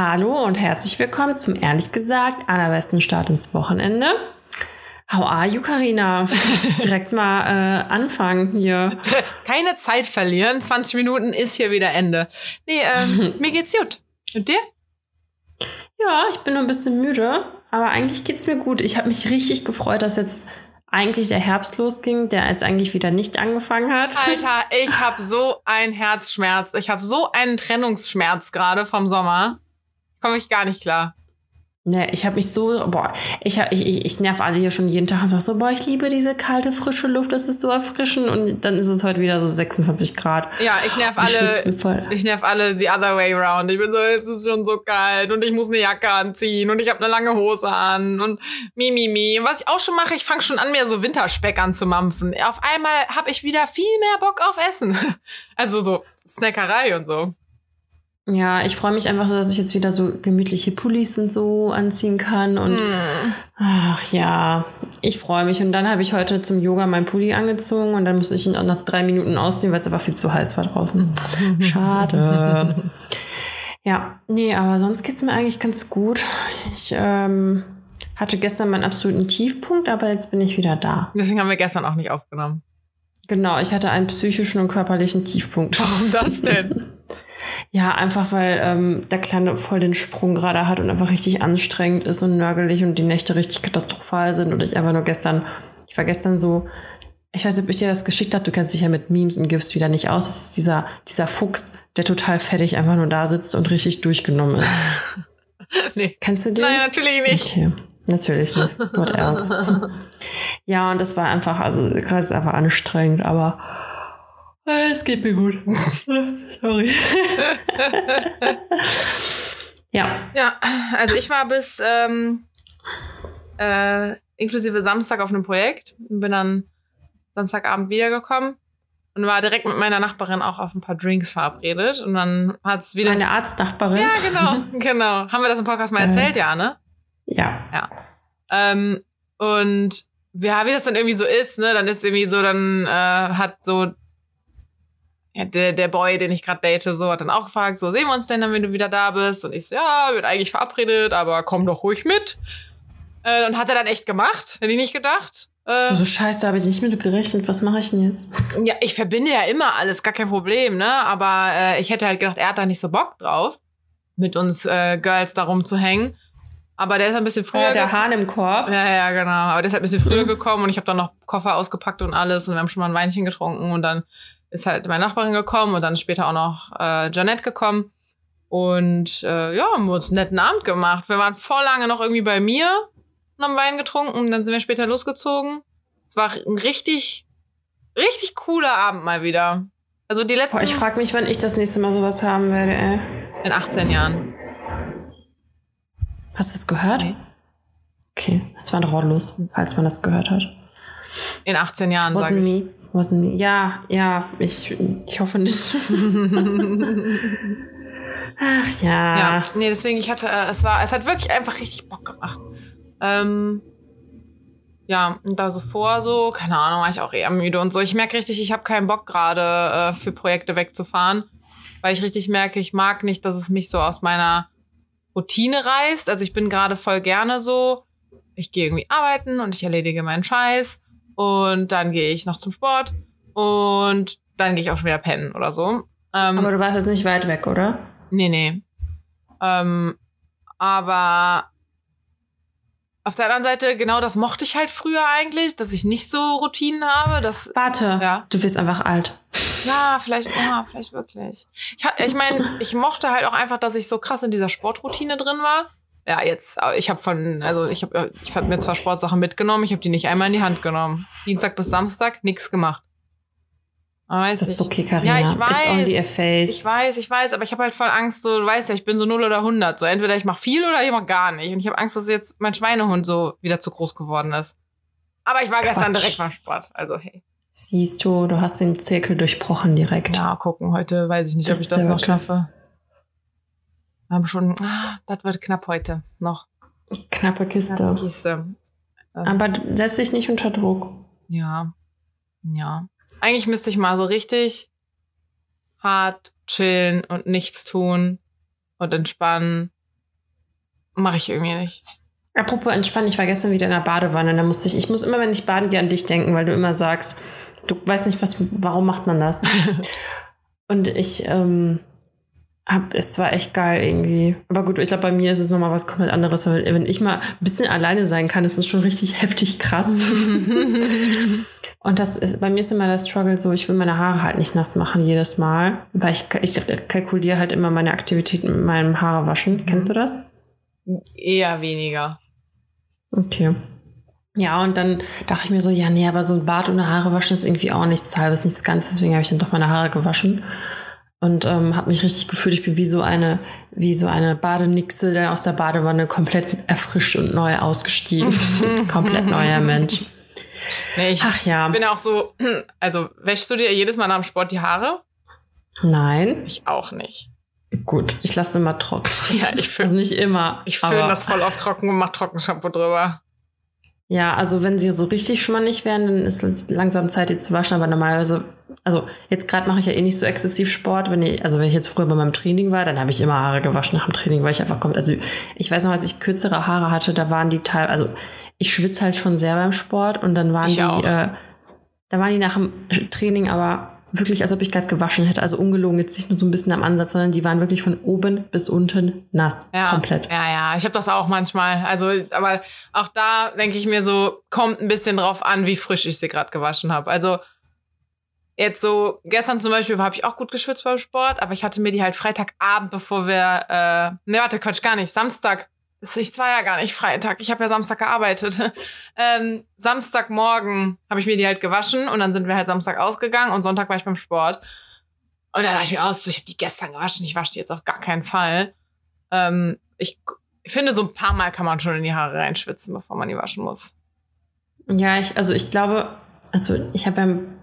Hallo und herzlich willkommen zum ehrlich gesagt allerbesten Start ins Wochenende. How are you, Karina? Direkt mal äh, anfangen hier. Keine Zeit verlieren. 20 Minuten ist hier wieder Ende. Nee, ähm, mir geht's gut. Und dir? Ja, ich bin nur ein bisschen müde, aber eigentlich geht's mir gut. Ich habe mich richtig gefreut, dass jetzt eigentlich der Herbst losging, der jetzt eigentlich wieder nicht angefangen hat. Alter, ich habe so einen Herzschmerz. Ich habe so einen Trennungsschmerz gerade vom Sommer. Komme ich gar nicht klar. Ne, ich habe mich so, boah, ich, hab, ich, ich, ich nerv alle hier schon jeden Tag und sag so, boah, ich liebe diese kalte, frische Luft, das ist so erfrischend und dann ist es heute wieder so 26 Grad. Ja, ich nerv alle, ich nerv alle the other way around. Ich bin so, es ist schon so kalt und ich muss eine Jacke anziehen und ich habe eine lange Hose an und mi, mi, mi. Und was ich auch schon mache, ich fange schon an, mir so Winterspeck anzumampfen. Auf einmal habe ich wieder viel mehr Bock auf Essen. Also so Snackerei und so. Ja, ich freue mich einfach so, dass ich jetzt wieder so gemütliche Pullis und so anziehen kann. Und mm. ach ja, ich freue mich. Und dann habe ich heute zum Yoga mein Pulli angezogen und dann musste ich ihn auch nach drei Minuten ausziehen, weil es aber viel zu heiß war draußen. Schade. ja, nee, aber sonst geht's mir eigentlich ganz gut. Ich ähm, hatte gestern meinen absoluten Tiefpunkt, aber jetzt bin ich wieder da. Deswegen haben wir gestern auch nicht aufgenommen. Genau, ich hatte einen psychischen und körperlichen Tiefpunkt. Warum das denn? Ja, einfach weil ähm, der Kleine voll den Sprung gerade hat und einfach richtig anstrengend ist und nörgelig und die Nächte richtig katastrophal sind und ich einfach nur gestern, ich war gestern so, ich weiß nicht, ob ich dir das geschickt habe, du kennst dich ja mit Memes und gibst wieder nicht aus. Das ist dieser, dieser Fuchs, der total fertig einfach nur da sitzt und richtig durchgenommen ist. nee. Kennst du den? Nein, natürlich nicht. Okay. Natürlich nicht. What else? ja, und das war einfach, also gerade ist einfach anstrengend, aber es geht mir gut. Sorry. ja. Ja, also ich war bis ähm, äh, inklusive Samstag auf einem Projekt und bin dann Samstagabend wiedergekommen und war direkt mit meiner Nachbarin auch auf ein paar Drinks verabredet und dann hat es wieder eine Arztnachbarin? Ja genau genau. Haben wir das im Podcast mal erzählt? Ja ne? Ja. Ja. Ähm, und ja wie das dann irgendwie so ist ne dann ist irgendwie so dann äh, hat so ja, der, der Boy, den ich gerade date, so hat dann auch gefragt, so sehen wir uns denn dann, wenn du wieder da bist? Und ich so, ja, wird eigentlich verabredet, aber komm doch ruhig mit. Äh, und hat er dann echt gemacht, hätte ich nicht gedacht. Äh, du so scheiße, da habe ich nicht mit gerechnet. Was mache ich denn jetzt? Ja, ich verbinde ja immer alles, gar kein Problem, ne? Aber äh, ich hätte halt gedacht, er hat da nicht so Bock drauf, mit uns äh, Girls da rumzuhängen. Aber der ist ein bisschen früher. Ja, der Hahn im Korb. Ja, ja, genau. Aber der ist halt ein bisschen früher mhm. gekommen und ich habe dann noch Koffer ausgepackt und alles und wir haben schon mal ein Weinchen getrunken und dann ist halt meine Nachbarin gekommen und dann später auch noch äh, Janette gekommen. Und äh, ja, haben wir uns einen netten Abend gemacht. Wir waren voll lange noch irgendwie bei mir und haben Wein getrunken. Und dann sind wir später losgezogen. Es war ein richtig, richtig cooler Abend mal wieder. Also die letzten. Boah, ich frage mich, wann ich das nächste Mal sowas haben werde, ey. In 18 Jahren. Hast du das gehört? Nee. Okay, es war drahtlos, falls man das gehört hat. In 18 Jahren, sag ich. Me. Me. Ja, ja, ich, ich hoffe nicht. Ach ja. Ja, nee, deswegen, ich hatte, äh, es war, es hat wirklich einfach richtig Bock gemacht. Ähm, ja, und da so vor, so, keine Ahnung, war ich auch eher müde und so. Ich merke richtig, ich habe keinen Bock gerade äh, für Projekte wegzufahren, weil ich richtig merke, ich mag nicht, dass es mich so aus meiner Routine reißt. Also ich bin gerade voll gerne so, ich gehe irgendwie arbeiten und ich erledige meinen Scheiß und dann gehe ich noch zum Sport und dann gehe ich auch schon wieder pennen oder so. Ähm, aber du warst jetzt nicht weit weg, oder? Nee, nee. Ähm, aber auf der anderen Seite, genau das mochte ich halt früher eigentlich, dass ich nicht so Routinen habe. Dass, Warte, ja. du wirst einfach alt. Ja, vielleicht, ja, vielleicht wirklich. Ich, ich meine, ich mochte halt auch einfach, dass ich so krass in dieser Sportroutine drin war ja, jetzt, ich habe von, also ich habe ich hab mir zwar Sportsachen mitgenommen, ich habe die nicht einmal in die Hand genommen. Dienstag bis Samstag nichts gemacht. das ist okay, Karina. Ja, ich weiß. Ich weiß, ich weiß, aber ich habe halt voll Angst, so, du weißt ja, ich bin so 0 oder 100. So, entweder ich mache viel oder ich mache gar nicht. Und ich habe Angst, dass jetzt mein Schweinehund so wieder zu groß geworden ist. Aber ich war Quatsch. gestern direkt beim Sport, also hey. Siehst du, du hast den Zirkel durchbrochen direkt. Ja, gucken, heute weiß ich nicht, das ob ich das noch schaffe. Wir haben schon, ah, das wird knapp heute noch. Knappe Kiste. Knappe Kiste. Ähm, Aber setz dich nicht unter Druck. Ja. Ja. Eigentlich müsste ich mal so richtig hart chillen und nichts tun und entspannen Mache ich irgendwie nicht. Apropos entspannen, ich war gestern wieder in der Badewanne. Da musste ich, ich muss immer, wenn ich baden gehe, an dich denken, weil du immer sagst, du weißt nicht, was, warum macht man das? Und ich, ähm, hab, es war echt geil irgendwie. Aber gut, ich glaube, bei mir ist es nochmal was komplett anderes, weil wenn ich mal ein bisschen alleine sein kann, ist es schon richtig heftig krass. Und das ist, bei mir ist immer der Struggle so, ich will meine Haare halt nicht nass machen jedes Mal, weil ich, ich kalkuliere halt immer meine Aktivitäten mit meinem Haarewaschen. Mhm. Kennst du das? Eher weniger. Okay. Ja, und dann dachte ich mir so, ja, nee, aber so ein Bad ohne Haare waschen ist irgendwie auch nichts halbes, nichts Ganzes. Deswegen habe ich dann doch meine Haare gewaschen und ähm, habe mich richtig gefühlt. Ich bin wie so eine, wie so eine Badenixe, der aus der Badewanne komplett erfrischt und neu ausgestiegen. komplett neuer Mensch. Nee, ich Ach ja. bin auch so, also wäschst du dir jedes Mal nach dem Sport die Haare? Nein. Ich auch nicht. Gut, ich lasse immer trocken. Ja, ich fühle also nicht immer. Ich fühle das voll auf trocken und mache Trockenshampoo drüber. Ja, also wenn sie so richtig schmannig werden, dann ist es langsam Zeit, die zu waschen. Aber normalerweise, also jetzt gerade mache ich ja eh nicht so exzessiv Sport. Wenn ich, also wenn ich jetzt früher bei meinem Training war, dann habe ich immer Haare gewaschen nach dem Training, weil ich einfach kommt. Also ich weiß noch, als ich kürzere Haare hatte, da waren die teil, also ich schwitze halt schon sehr beim Sport und dann waren ich die, äh, da waren die nach dem Training aber wirklich, als ob ich gerade gewaschen hätte. Also ungelogen, jetzt nicht nur so ein bisschen am Ansatz, sondern die waren wirklich von oben bis unten nass. Ja, komplett. Ja, ja, ich habe das auch manchmal. Also, aber auch da denke ich mir so, kommt ein bisschen drauf an, wie frisch ich sie gerade gewaschen habe. Also jetzt so, gestern zum Beispiel habe ich auch gut geschwitzt beim Sport, aber ich hatte mir die halt Freitagabend, bevor wir, äh, ne, warte, Quatsch, gar nicht, Samstag ich war ja gar nicht Freitag. Ich habe ja Samstag gearbeitet. ähm, Samstagmorgen habe ich mir die halt gewaschen und dann sind wir halt Samstag ausgegangen und Sonntag war ich beim Sport. Und dann dachte ich mir aus, ich habe die gestern gewaschen, ich wasche die jetzt auf gar keinen Fall. Ähm, ich, ich finde, so ein paar Mal kann man schon in die Haare reinschwitzen, bevor man die waschen muss. Ja, ich, also ich glaube, also ich habe beim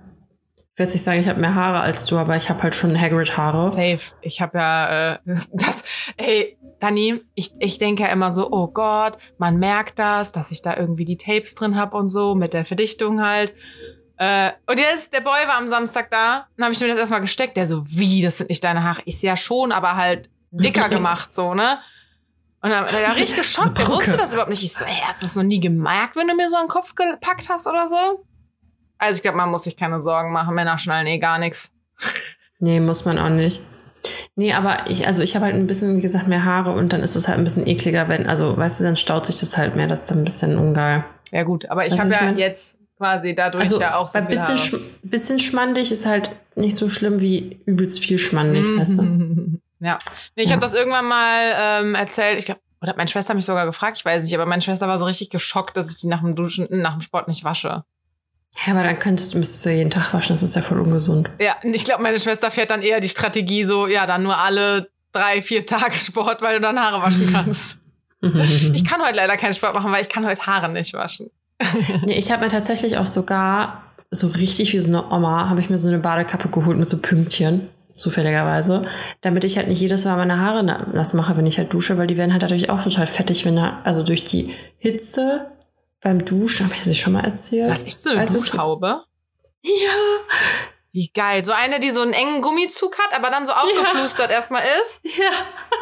will nicht sagen, ich habe mehr Haare als du, aber ich habe halt schon Hagrid-Haare. Safe. Ich habe ja äh, das, ey, Dani, ich, ich denke ja immer so, oh Gott, man merkt das, dass ich da irgendwie die Tapes drin hab und so, mit der Verdichtung halt. Äh, und jetzt, der Boy war am Samstag da, dann habe ich mir das erstmal gesteckt. Der so, wie, das sind nicht deine Haare? Ich ja schon, aber halt dicker gemacht, so, ne? Und dann war er richtig geschockt. Der wusste das überhaupt nicht. Ich so, ey, hast du das noch nie gemerkt, wenn du mir so einen Kopf gepackt hast oder so? Also ich glaube, man muss sich keine Sorgen machen. Männer schnallen eh gar nichts. Nee, muss man auch nicht. Nee, aber ich, also ich habe halt ein bisschen, wie gesagt, mehr Haare und dann ist es halt ein bisschen ekliger, wenn, also weißt du, dann staut sich das halt mehr, das ist dann ein bisschen ungeil. Ja gut, aber ich habe ja mein? jetzt quasi dadurch also ja auch so ein bisschen, sch bisschen schmandig ist halt nicht so schlimm wie übelst viel schmandig, mhm. weißt du? Ja. Nee, ich ja. habe das irgendwann mal ähm, erzählt, ich glaube, oder hat meine Schwester mich sogar gefragt, ich weiß nicht, aber meine Schwester war so richtig geschockt, dass ich die nach dem Duschen, nach dem Sport nicht wasche. Ja, aber dann könntest du, müsstest du jeden Tag waschen, das ist ja voll ungesund. Ja, ich glaube, meine Schwester fährt dann eher die Strategie so, ja, dann nur alle drei, vier Tage Sport, weil du dann Haare waschen kannst. ich kann heute leider keinen Sport machen, weil ich kann heute Haare nicht waschen. nee, ich habe mir tatsächlich auch sogar so richtig wie so eine Oma, habe ich mir so eine Badekappe geholt mit so Pünktchen, zufälligerweise, damit ich halt nicht jedes Mal meine Haare nass mache, wenn ich halt dusche, weil die werden halt dadurch auch total fettig, wenn da, also durch die Hitze beim Duschen, habe ich das nicht schon mal erzählt? Was ist so eine weißt Duschhaube? Ja. Wie geil. So eine, die so einen engen Gummizug hat, aber dann so aufgeplustert ja. erstmal ist? Ja.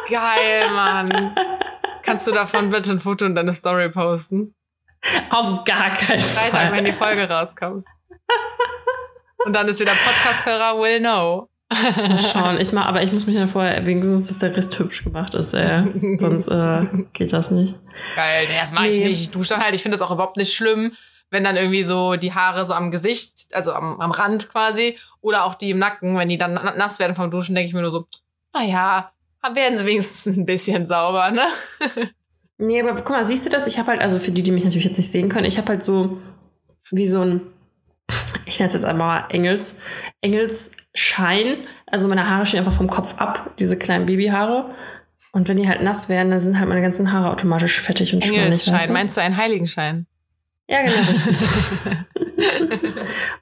Geil, Mann. Kannst du davon bitte ein Foto und deine Story posten? Auf gar keinen Fall. Freitag, wenn die Folge rauskommt. Und dann ist wieder Podcast-Hörer will know. Mal schauen. Ich mach, aber ich muss mich dann vorher wenigstens, dass der Rest hübsch gemacht ist. Äh, sonst äh, geht das nicht. Geil, nee, das mache nee. ich nicht. Ich dusche dann halt. Ich finde das auch überhaupt nicht schlimm, wenn dann irgendwie so die Haare so am Gesicht, also am, am Rand quasi, oder auch die im Nacken, wenn die dann nass werden vom Duschen, denke ich mir nur so, naja, werden sie wenigstens ein bisschen sauber, ne? nee, aber guck mal, siehst du das? Ich habe halt, also für die, die mich natürlich jetzt nicht sehen können, ich habe halt so wie so ein ich nenne es jetzt einmal Engels, Engelsschein. Also meine Haare stehen einfach vom Kopf ab, diese kleinen Babyhaare. Und wenn die halt nass werden, dann sind halt meine ganzen Haare automatisch fettig und schwammig. Engelsschein, weißt du? meinst du einen Heiligenschein? Ja, genau, richtig.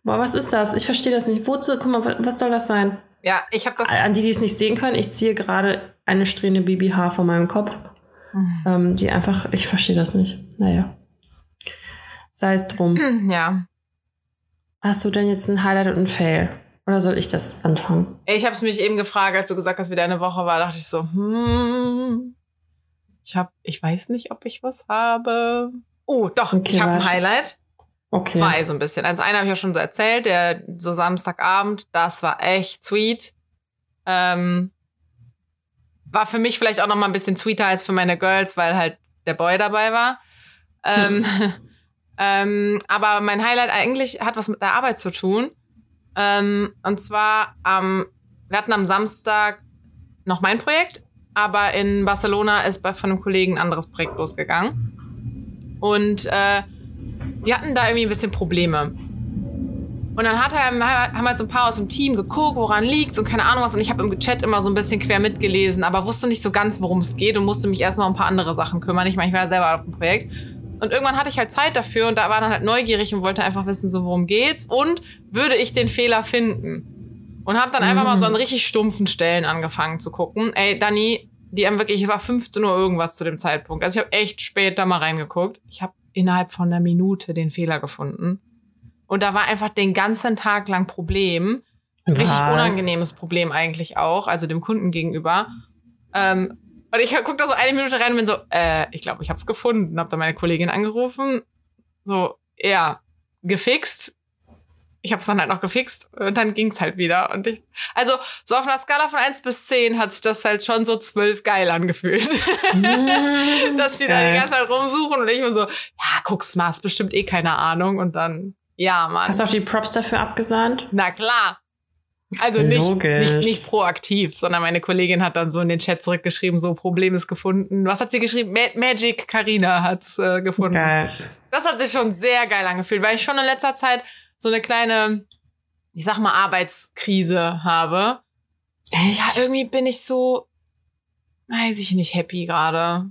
Boah, was ist das? Ich verstehe das nicht. Wozu, guck mal, was soll das sein? Ja, ich habe das. An die, die es nicht sehen können, ich ziehe gerade eine strähne Babyhaar von meinem Kopf. Mhm. Ähm, die einfach, ich verstehe das nicht. Naja. Sei es drum. Ja. Hast du denn jetzt ein Highlight und ein Fail? Oder soll ich das anfangen? Ich habe es mich eben gefragt, als du gesagt hast, wie deine Woche war, dachte ich so, hm. Ich habe, ich weiß nicht, ob ich was habe. Oh, doch, Okay, ich habe ein. Highlight. Okay. Zwei so ein bisschen. Also einen habe ich ja schon so erzählt, der so Samstagabend, das war echt sweet. Ähm, war für mich vielleicht auch noch mal ein bisschen sweeter als für meine Girls, weil halt der Boy dabei war. Ähm, ähm, aber mein Highlight eigentlich hat was mit der Arbeit zu tun. Ähm, und zwar am, wir hatten am Samstag noch mein Projekt, aber in Barcelona ist bei, von einem Kollegen ein anderes Projekt losgegangen. Und äh, die hatten da irgendwie ein bisschen Probleme. Und dann hat er, haben halt so ein paar aus dem Team geguckt, woran liegt und keine Ahnung was. Und ich habe im Chat immer so ein bisschen quer mitgelesen, aber wusste nicht so ganz, worum es geht und musste mich erstmal um ein paar andere Sachen kümmern. Ich meine, ich war selber auf dem Projekt. Und irgendwann hatte ich halt Zeit dafür und da war dann halt neugierig und wollte einfach wissen, so worum geht's und würde ich den Fehler finden. Und habe dann einfach mal so an richtig stumpfen Stellen angefangen zu gucken. Ey, Dani, die haben wirklich, es war 15 Uhr irgendwas zu dem Zeitpunkt. Also ich habe echt spät da mal reingeguckt. Ich habe innerhalb von einer Minute den Fehler gefunden. Und da war einfach den ganzen Tag lang Problem. Ein richtig Was? unangenehmes Problem eigentlich auch, also dem Kunden gegenüber. Ähm, und ich guck da so eine Minute rein und bin so, äh, ich glaube, ich habe es gefunden. Hab dann meine Kollegin angerufen. So, ja, gefixt. Ich habe es dann halt noch gefixt und dann ging's halt wieder. Und ich, also so auf einer Skala von 1 bis 10 hat sich das halt schon so 12 geil angefühlt. Dass die da die ganze Zeit rumsuchen und ich mir so, ja, guck's mal, ist bestimmt eh keine Ahnung. Und dann, ja, Mann. Hast du auch die Props dafür abgesandt? Na klar. Also nicht, nicht, nicht proaktiv, sondern meine Kollegin hat dann so in den Chat zurückgeschrieben, so Problem ist gefunden. Was hat sie geschrieben? Ma Magic Karina hat's äh, gefunden. Geil. Das hat sich schon sehr geil angefühlt, weil ich schon in letzter Zeit so eine kleine, ich sag mal, Arbeitskrise habe. Echt? Ja, irgendwie bin ich so, weiß ich nicht, happy gerade.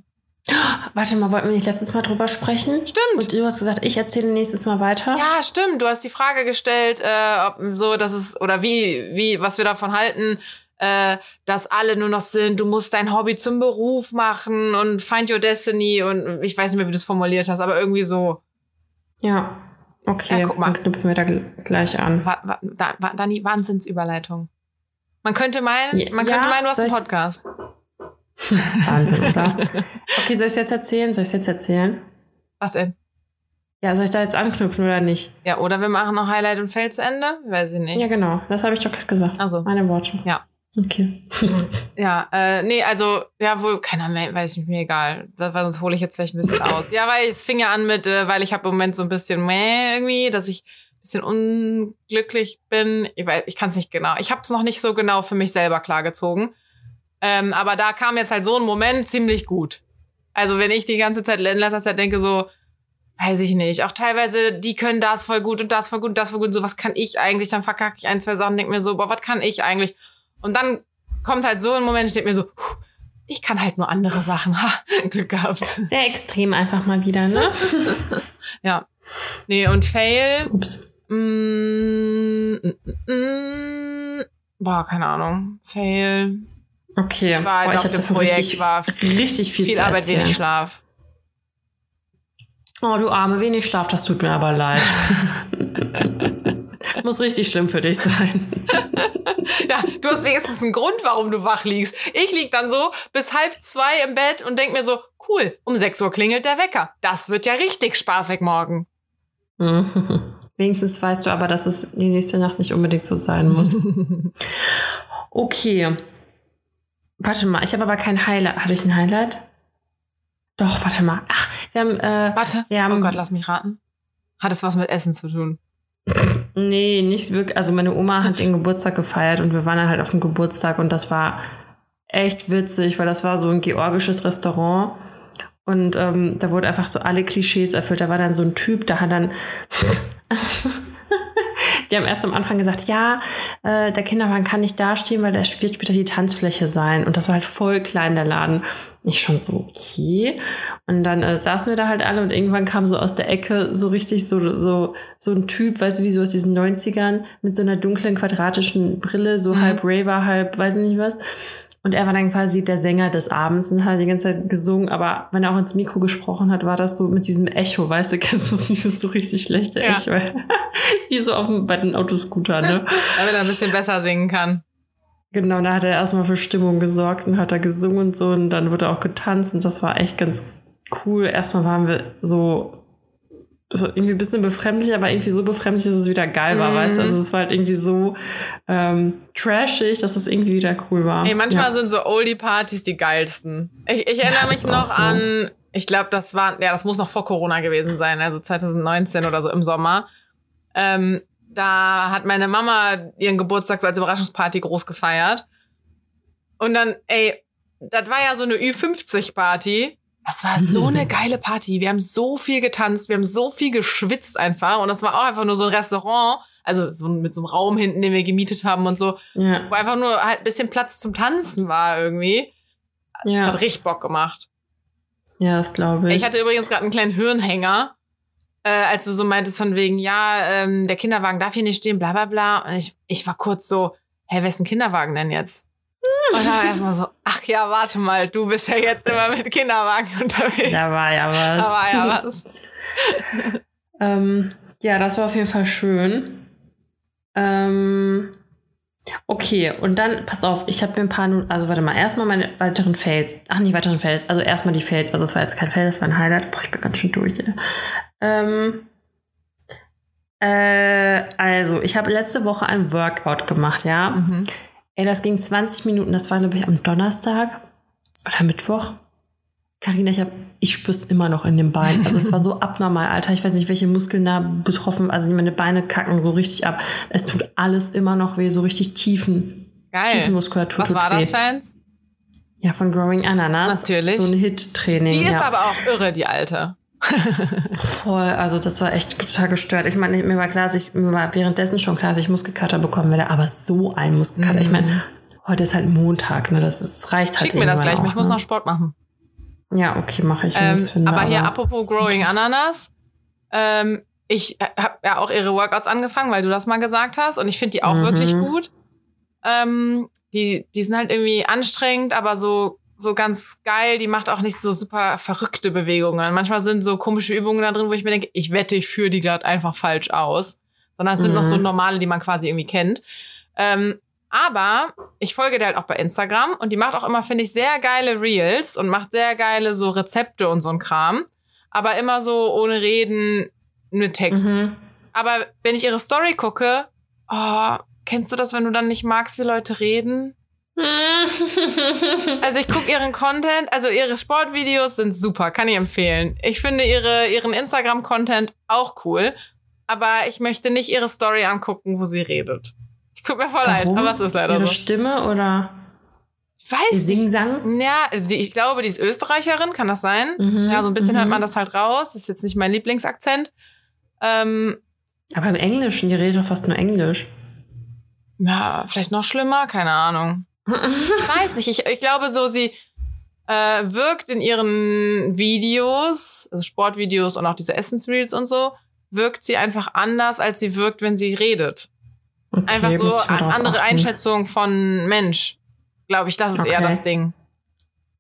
Warte mal, wollten wir nicht letztes Mal drüber sprechen? Stimmt. Und du hast gesagt, ich erzähle nächstes Mal weiter. Ja, stimmt. Du hast die Frage gestellt, äh, ob so, dass es oder wie, wie, was wir davon halten, äh, dass alle nur noch sind. Du musst dein Hobby zum Beruf machen und find your destiny und ich weiß nicht mehr, wie du es formuliert hast, aber irgendwie so. Ja. Okay, Ja, guck mal. dann knüpfen wir da gl- gleich an. Wa, wa, da, wa, Dani, Wahnsinnsüberleitung. Man könnte meinen, Ja, man ja, könnte meinen, du hast einen Podcast. Wahnsinn, oder? Okay, soll ich es jetzt erzählen? Soll ich es jetzt erzählen? Was denn? Ja, soll ich da jetzt anknüpfen oder nicht? Ja, oder wir machen noch Highlight und Fail zu Ende? Weiß ich nicht. Ja, genau. Das habe ich doch gesagt. Ach so. Meine Worte. Ja. Okay. Ja, äh, nee, also, ja, wohl, keine Ahnung, weiß ich nicht, mir egal. Das- sonst hole ich jetzt vielleicht ein bisschen aus. Ja, weil es fing ja an mit, äh, weil ich habe im Moment so ein bisschen meh irgendwie, dass ich ein bisschen unglücklich bin. Ich weiß, ich kann es nicht genau. Ich habe es noch nicht so genau für mich selber klargezogen. Ähm, aber da kam jetzt halt so ein Moment ziemlich gut. Also wenn ich die ganze Zeit in letzter Zeit denke so, weiß ich nicht, auch teilweise, die können das voll gut und das voll gut und das voll gut, und so was kann ich eigentlich, dann verkacke ich ein, zwei Sachen, denke mir so, boah, was kann ich eigentlich? Und dann kommt halt so ein Moment, ich denke mir so, puh, ich kann halt nur andere Sachen. Ha, Glück gehabt. Sehr extrem einfach mal wieder, ne? Ja. Nee, und Fail, Ups. mm, mm, mm, boah, keine Ahnung. Fail. Okay. Ich war halt Boah, auf dem Projekt, richtig, war richtig viel, Viel Arbeit, erzählen. wenig Schlaf. Oh, du Arme, wenig Schlaf, das tut mir aber leid. Muss richtig schlimm für dich sein. Ja, du hast wenigstens einen Grund, warum du wach liegst. Ich lieg dann so bis halb zwei im Bett und denk mir so, cool, um sechs Uhr klingelt der Wecker. Das wird ja richtig spaßig morgen. Wenigstens weißt du aber, dass es die nächste Nacht nicht unbedingt so sein muss. Okay. Warte mal, ich habe aber kein Highlight. Hatte ich ein Highlight? Doch, warte mal. Ach, wir haben, äh, Warte, Wir haben- oh Gott, lass mich raten. Hat es was mit Essen zu tun? nee, nicht wirklich. Also meine Oma hat den Geburtstag gefeiert und wir waren dann halt auf dem Geburtstag und das war echt witzig, weil das war so ein georgisches Restaurant. Und ähm, da wurden einfach so alle Klischees erfüllt. Da war dann so ein Typ, da hat dann. Die haben erst am Anfang gesagt, ja, äh, der Kinderwagen kann nicht dastehen, weil der wird später die Tanzfläche sein. Und das war halt voll klein, der Laden. Ich schon so, okay. Und dann äh, saßen wir da halt alle und irgendwann kam so aus der Ecke so richtig so, so, so ein Typ, weißt du, wie so aus diesen 90ern mit so einer dunklen quadratischen Brille, so halb Raver, halb weiß ich nicht was. Und er war dann quasi der Sänger des Abends und hat die ganze Zeit gesungen, aber wenn er auch ins Mikro gesprochen hat, war das so mit diesem Echo, weißt du, kennst du das dieses so richtig schlechte Ja. Echo? Wie so auf dem, bei den Autoscootern, ne? Damit er ein bisschen besser singen kann. Genau, da hat er erstmal für Stimmung gesorgt und hat er gesungen und so und dann wurde auch getanzt und das war echt ganz cool. Erstmal waren wir so so irgendwie ein bisschen befremdlich, aber irgendwie so befremdlich, dass es wieder geil war, mm. weißt du? Also es war halt irgendwie so ähm, trashig, dass es irgendwie wieder cool war. Ey, manchmal ja. sind so Oldie-Partys die geilsten. Ich, ich erinnere ja, mich noch so. an, ich glaube, das war, ja, das muss noch vor Corona gewesen sein, also 2019 oder so im Sommer. Ähm, da hat meine Mama ihren Geburtstag so als Überraschungsparty groß gefeiert. Und dann, ey, das war ja so eine Ü50-Party. Das war so eine geile Party. Wir haben so viel getanzt, wir haben so viel geschwitzt einfach. Und das war auch einfach nur so ein Restaurant, also so mit so einem Raum hinten, den wir gemietet haben und so, ja. wo einfach nur halt ein bisschen Platz zum Tanzen war irgendwie. Ja. Das hat richtig Bock gemacht. Ja, das glaube ich. Ich hatte übrigens gerade einen kleinen Hirnhänger, äh, als du so meintest von wegen, ja, ähm, der Kinderwagen darf hier nicht stehen, bla bla bla. Und ich, ich war kurz so, hä, wessen Kinderwagen denn jetzt? Und dann erstmal so, ach ja, warte mal, du bist ja jetzt immer mit Kinderwagen unterwegs. Da war ja was. Da war ja was. ähm, ja, das war auf jeden Fall schön. Ähm, okay, und dann, pass auf, ich habe mir ein paar, also warte mal, erstmal meine weiteren Fails. Ach, nicht weiteren Fails, also erstmal die Fails. Also es war jetzt kein Fail, das war ein Highlight. Boah, ich bin ganz schön durch. Ey. Ähm, äh, also, ich habe letzte Woche ein Workout gemacht, ja. Mhm. Ey, das ging 20 Minuten, das war, glaube ich, am Donnerstag oder Mittwoch. Karina, ich habe, ich spür's immer noch in den Beinen. Also es war so abnormal, Alter. Ich weiß nicht, welche Muskeln da betroffen, also meine Beine kacken so richtig ab. Es tut alles immer noch weh, so richtig tiefen, Geil. Tiefenmuskulatur. Was war weh. das, Fans? Ja, von Growing Ananas. Natürlich. So ein Hit-Training. Die ist ja. aber auch irre, die alte. Voll, also das war echt total gestört. Ich meine, mir war klar, dass ich, mir war währenddessen schon klar, dass ich Muskelkater bekommen werde, aber so ein Muskelkater. Mm. Ich meine, mhm. heute ist halt Montag, ne? Das, das reicht halt Schick mir das gleich, auch, ich muss ne? noch Sport machen. Ja, okay, mache ich. Ähm, finde, aber hier, apropos Growing Ananas, ähm, ich habe ja auch ihre Workouts angefangen, weil du das mal gesagt hast und ich finde die auch mhm. wirklich gut. Ähm, die, die sind halt irgendwie anstrengend, aber so so ganz geil. Die macht auch nicht so super verrückte Bewegungen. Manchmal sind so komische Übungen da drin, wo ich mir denke, ich wette, ich führe die gerade einfach falsch aus. Sondern es mhm. sind noch so mhm. normale, die man quasi irgendwie kennt. Ähm, aber ich folge der halt auch bei Instagram und die macht auch immer, finde ich, sehr geile Reels und macht sehr geile so Rezepte und so ein Kram. Aber immer so ohne Reden mit Text. Mhm. Aber wenn ich ihre Story gucke, oh, kennst du das, wenn du dann nicht magst, wie Leute reden? also ich gucke ihren Content, also ihre Sportvideos sind super, kann ich empfehlen. Ich finde ihre, ihren Instagram-Content auch cool, aber ich möchte nicht ihre Story angucken, wo sie redet. Es tut mir voll Warum? leid, aber es ist leider ihre so. Stimme oder? Ich weiß Sing-Sang? Ja, also die, ich glaube, die ist Österreicherin, kann das sein? Mhm, ja, so ein bisschen mhm. hört man das halt raus. Das ist jetzt nicht mein Lieblingsakzent. Ähm, aber im Englischen, die redet doch fast nur Englisch. Ja, vielleicht noch schlimmer, keine Ahnung ich weiß nicht. Ich, ich glaube so, sie äh, wirkt in ihren Videos, also Sportvideos und auch diese Essensreels und so, wirkt sie einfach anders, als sie wirkt, wenn sie redet. Okay, einfach so eine andere achten. Einschätzung von Mensch. Glaube ich, das ist okay. eher das Ding.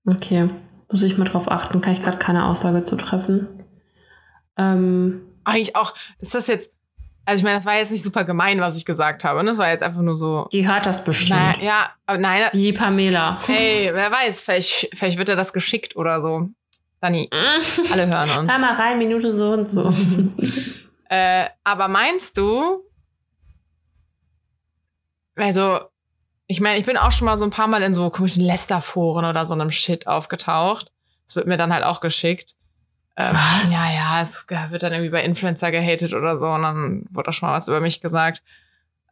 Okay, muss ich mal drauf achten. Kann ich gerade keine Aussage zu treffen. Ähm, Eigentlich auch, ist das jetzt, also ich meine, das war jetzt nicht super gemein, was ich gesagt habe. Ne? Das war jetzt einfach nur so. Die hört das bestimmt. Na, ja, aber nein. Wie die Pamela. Hey, wer weiß, vielleicht, vielleicht wird er das geschickt oder so. Dani, alle hören uns. Hör mal rein, Minute so und so. äh, aber meinst du, also, ich meine, ich bin auch schon mal so ein paar Mal in so komischen Lästerforen oder so einem Shit aufgetaucht. Das wird mir dann halt auch geschickt. Ähm, was? Ja, ja, es wird dann irgendwie bei Influencer gehatet oder so und dann wurde auch schon mal was über mich gesagt.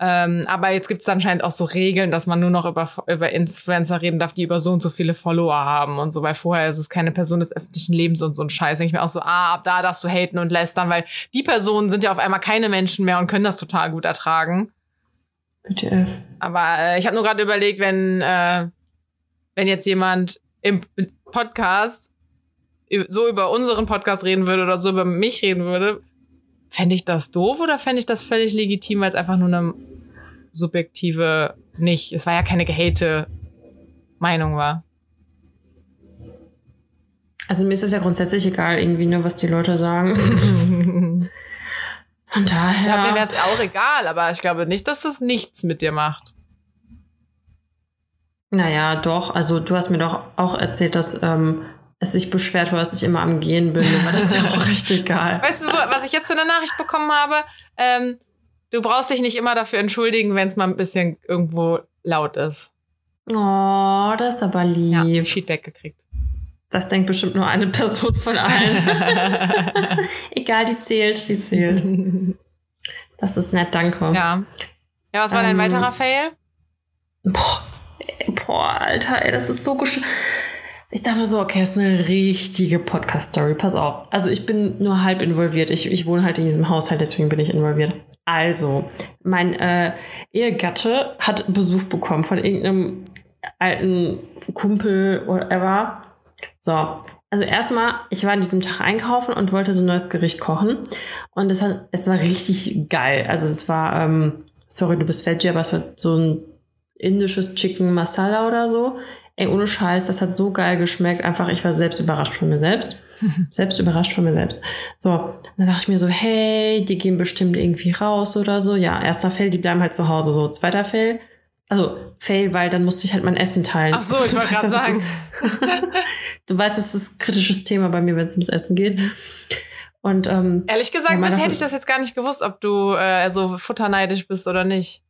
Ähm, aber jetzt gibt es anscheinend auch so Regeln, dass man nur noch über, über Influencer reden darf, die über so und so viele Follower haben und so, weil vorher ist es keine Person des öffentlichen Lebens und so ein Scheiß. Denke ich mir auch so, ah, ab da darfst du haten und lästern, weil die Personen sind ja auf einmal keine Menschen mehr und können das total gut ertragen. BTF. Aber äh, ich habe nur gerade überlegt, wenn, äh, wenn jetzt jemand im Podcast so über unseren Podcast reden würde oder so über mich reden würde, fände ich das doof oder fände ich das völlig legitim, weil es einfach nur eine subjektive, nicht, es war ja keine gehate Meinung war. Also mir ist es ja grundsätzlich egal, irgendwie nur, was die Leute sagen. Von daher. Ja, mir wäre es auch egal, aber ich glaube nicht, dass das nichts mit dir macht. Naja, doch. Also du hast mir doch auch erzählt, dass ähm, es sich beschwert, weil ich immer am Gehen bin. Aber das ist ja auch richtig geil. Weißt du, was ich jetzt für eine Nachricht bekommen habe? Ähm, du brauchst dich nicht immer dafür entschuldigen, wenn es mal ein bisschen irgendwo laut ist. Oh, das ist aber lieb. Ja, Feedback gekriegt. Das denkt bestimmt nur eine Person von allen. Egal, die zählt, die zählt. Das ist nett, danke. Ja. Ja, was war dein Ähm, weiterer Fail? Boah, boah, Alter, ey, das ist so gesch... Ich dachte mir so, okay, das ist eine richtige Podcast-Story. Pass auf. Also ich bin nur halb involviert. Ich, ich wohne halt in diesem Haushalt, deswegen bin ich involviert. Also, mein äh, Ehegatte hat Besuch bekommen von irgendeinem alten Kumpel, whatever. So, also erstmal, ich war an diesem Tag einkaufen und wollte so ein neues Gericht kochen. Und es, hat, es war richtig geil. Also es war, ähm, sorry, du bist Veggie, aber es war so ein indisches Chicken Masala oder so. Ey, ohne Scheiß, das hat so geil geschmeckt. Einfach, ich war selbst überrascht von mir selbst. selbst überrascht von mir selbst. So, dann dachte ich mir so, hey, die gehen bestimmt irgendwie raus oder so. Ja, erster Fail, die bleiben halt zu Hause. So, zweiter Fail. Also, Fail, weil dann musste ich halt mein Essen teilen. Ach so, ich wollte gerade sagen. ist- Du weißt, das ist ein kritisches Thema bei mir, wenn es ums Essen geht. Und ähm, Ehrlich gesagt, Ja, hätte ich das jetzt gar nicht gewusst, ob du äh, so futterneidisch bist oder nicht.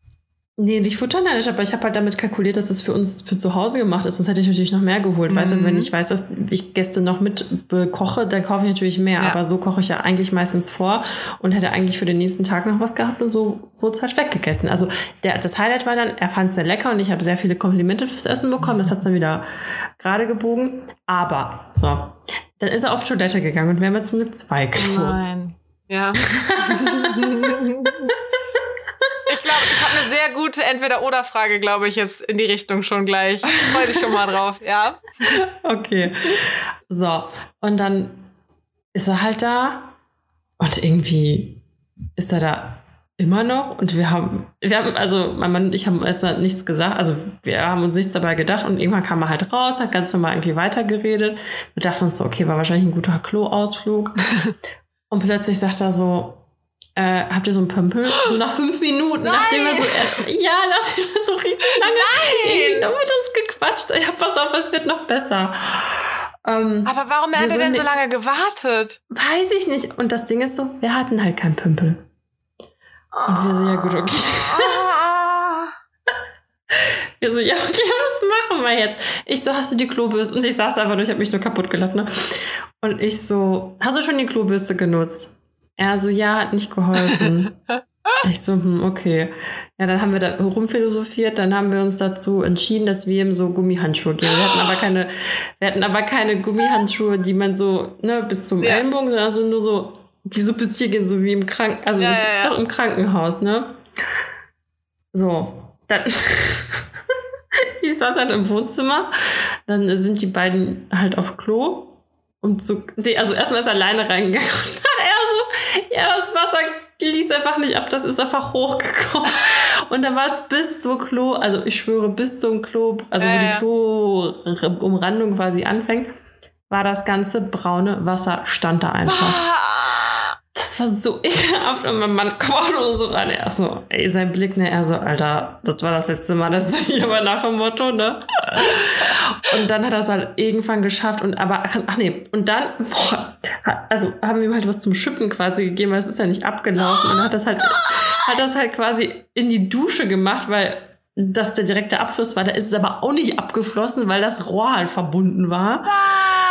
Nee, nicht futterneidisch, aber ich habe halt damit kalkuliert, dass es für uns für zu Hause gemacht ist. Sonst hätte ich natürlich noch mehr geholt. Weißt du, wenn ich weiß, dass ich Gäste noch mit bekoche, dann kaufe ich natürlich mehr. Ja. Aber so koche ich ja eigentlich meistens vor und hätte eigentlich für den nächsten Tag noch was gehabt und so wurde es halt weggegessen. Also der, das Highlight war dann, er fand es sehr lecker und ich habe sehr viele Komplimente fürs Essen bekommen. Das hat dann wieder gerade gebogen. Aber so, dann ist er auf Toilette gegangen und wir haben jetzt mit zwei Klos. Nein. Ja. ich glaube, ich habe eine sehr gute Entweder-Oder-Frage, glaube ich, jetzt in die Richtung schon gleich. Freue dich schon mal drauf, ja? Okay. So, und dann ist er halt da und irgendwie ist er da immer noch und wir haben, wir haben, also mein Mann und ich haben erst nichts gesagt, also wir haben uns nichts dabei gedacht und irgendwann kam er halt raus, hat ganz normal irgendwie weitergeredet. Wir dachten uns so, okay, war wahrscheinlich ein guter Klo-Ausflug. und plötzlich sagt er so, äh, habt ihr so einen Pömpel? So nach fünf Minuten, nachdem er so, äh, ja, nachdem er so richtig lange Nein! damit uns gequatscht. Ja, pass auf, es wird noch besser. Ähm, Aber warum hat er Wieso denn so lange gewartet? weiß ich nicht. Und das Ding ist so, wir hatten halt keinen Pümpel. Und wir so, ja gut, okay. Wir so, ja, okay, was machen wir jetzt? Ich so, hast du die Klobürste? Und ich saß einfach nur, ich habe mich nur kaputt gelacht, ne? Und ich so, hast du schon die Klobürste genutzt? Er so, ja, hat nicht geholfen. ich so, hm, okay. Ja, dann haben wir da rumphilosophiert, dann haben wir uns dazu entschieden, dass wir ihm so Gummihandschuhe geben. Wir hatten aber keine, wir hatten aber keine Gummihandschuhe, die man so, ne, bis zum Ja. Ellenbogen, sondern so nur so, die so bis hier gehen, so wie im Kranken, also Ja, ja, im Krankenhaus, ne? So, dann ich saß halt im Wohnzimmer, dann sind die beiden halt auf Klo und so, also erstmal ist er alleine reingegangen und dann er so, ja, das Wasser ließ einfach nicht ab, das ist einfach hochgekommen. Und dann war es bis zur Klo, also ich schwöre, bis zum Klo, also Ja, wo die. Klo-Umrandung quasi anfängt, war das ganze braune Wasser stand da einfach. War so ekelhaft und mein Mann nur so ran. Er so, ey, sein Blick, ne, er so, Alter, das war das letzte Mal, das ich aber nach dem Motto, ne? Und dann hat er es halt irgendwann geschafft und aber, ach nee, und dann, boah, also haben wir ihm halt was zum Schippen quasi gegeben, weil es ist ja nicht abgelaufen und hat das halt, hat das halt quasi in die Dusche gemacht, weil das der direkte Abfluss war. Da ist es aber auch nicht abgeflossen, weil das Rohr halt verbunden war. Ah.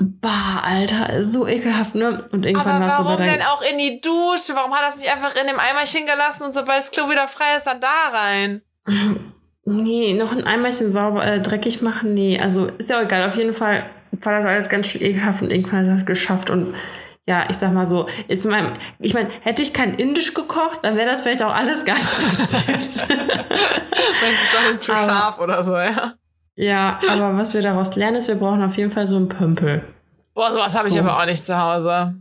Bah, Alter, so ekelhaft, ne? Und irgendwann Aber war es so bei warum deinem denn auch in die Dusche? Warum hat er es nicht einfach in dem Eimerchen gelassen und sobald das Klo wieder frei ist, dann da rein? Nee, noch ein Eimerchen sauber, äh, dreckig machen, nee. Also ist ja auch egal. Auf jeden Fall war das alles ganz schön ekelhaft und irgendwann hat er es geschafft. Und ja, ich sag mal so, ist mein, ich meine, hätte ich kein Indisch gekocht, dann wäre das vielleicht auch alles gar nicht passiert. Wenn es dann zu scharf oder so, ja. Ja, aber was wir daraus lernen, ist, wir brauchen auf jeden Fall so einen Pömpel. Boah, sowas habe ich So. aber auch nicht zu Hause.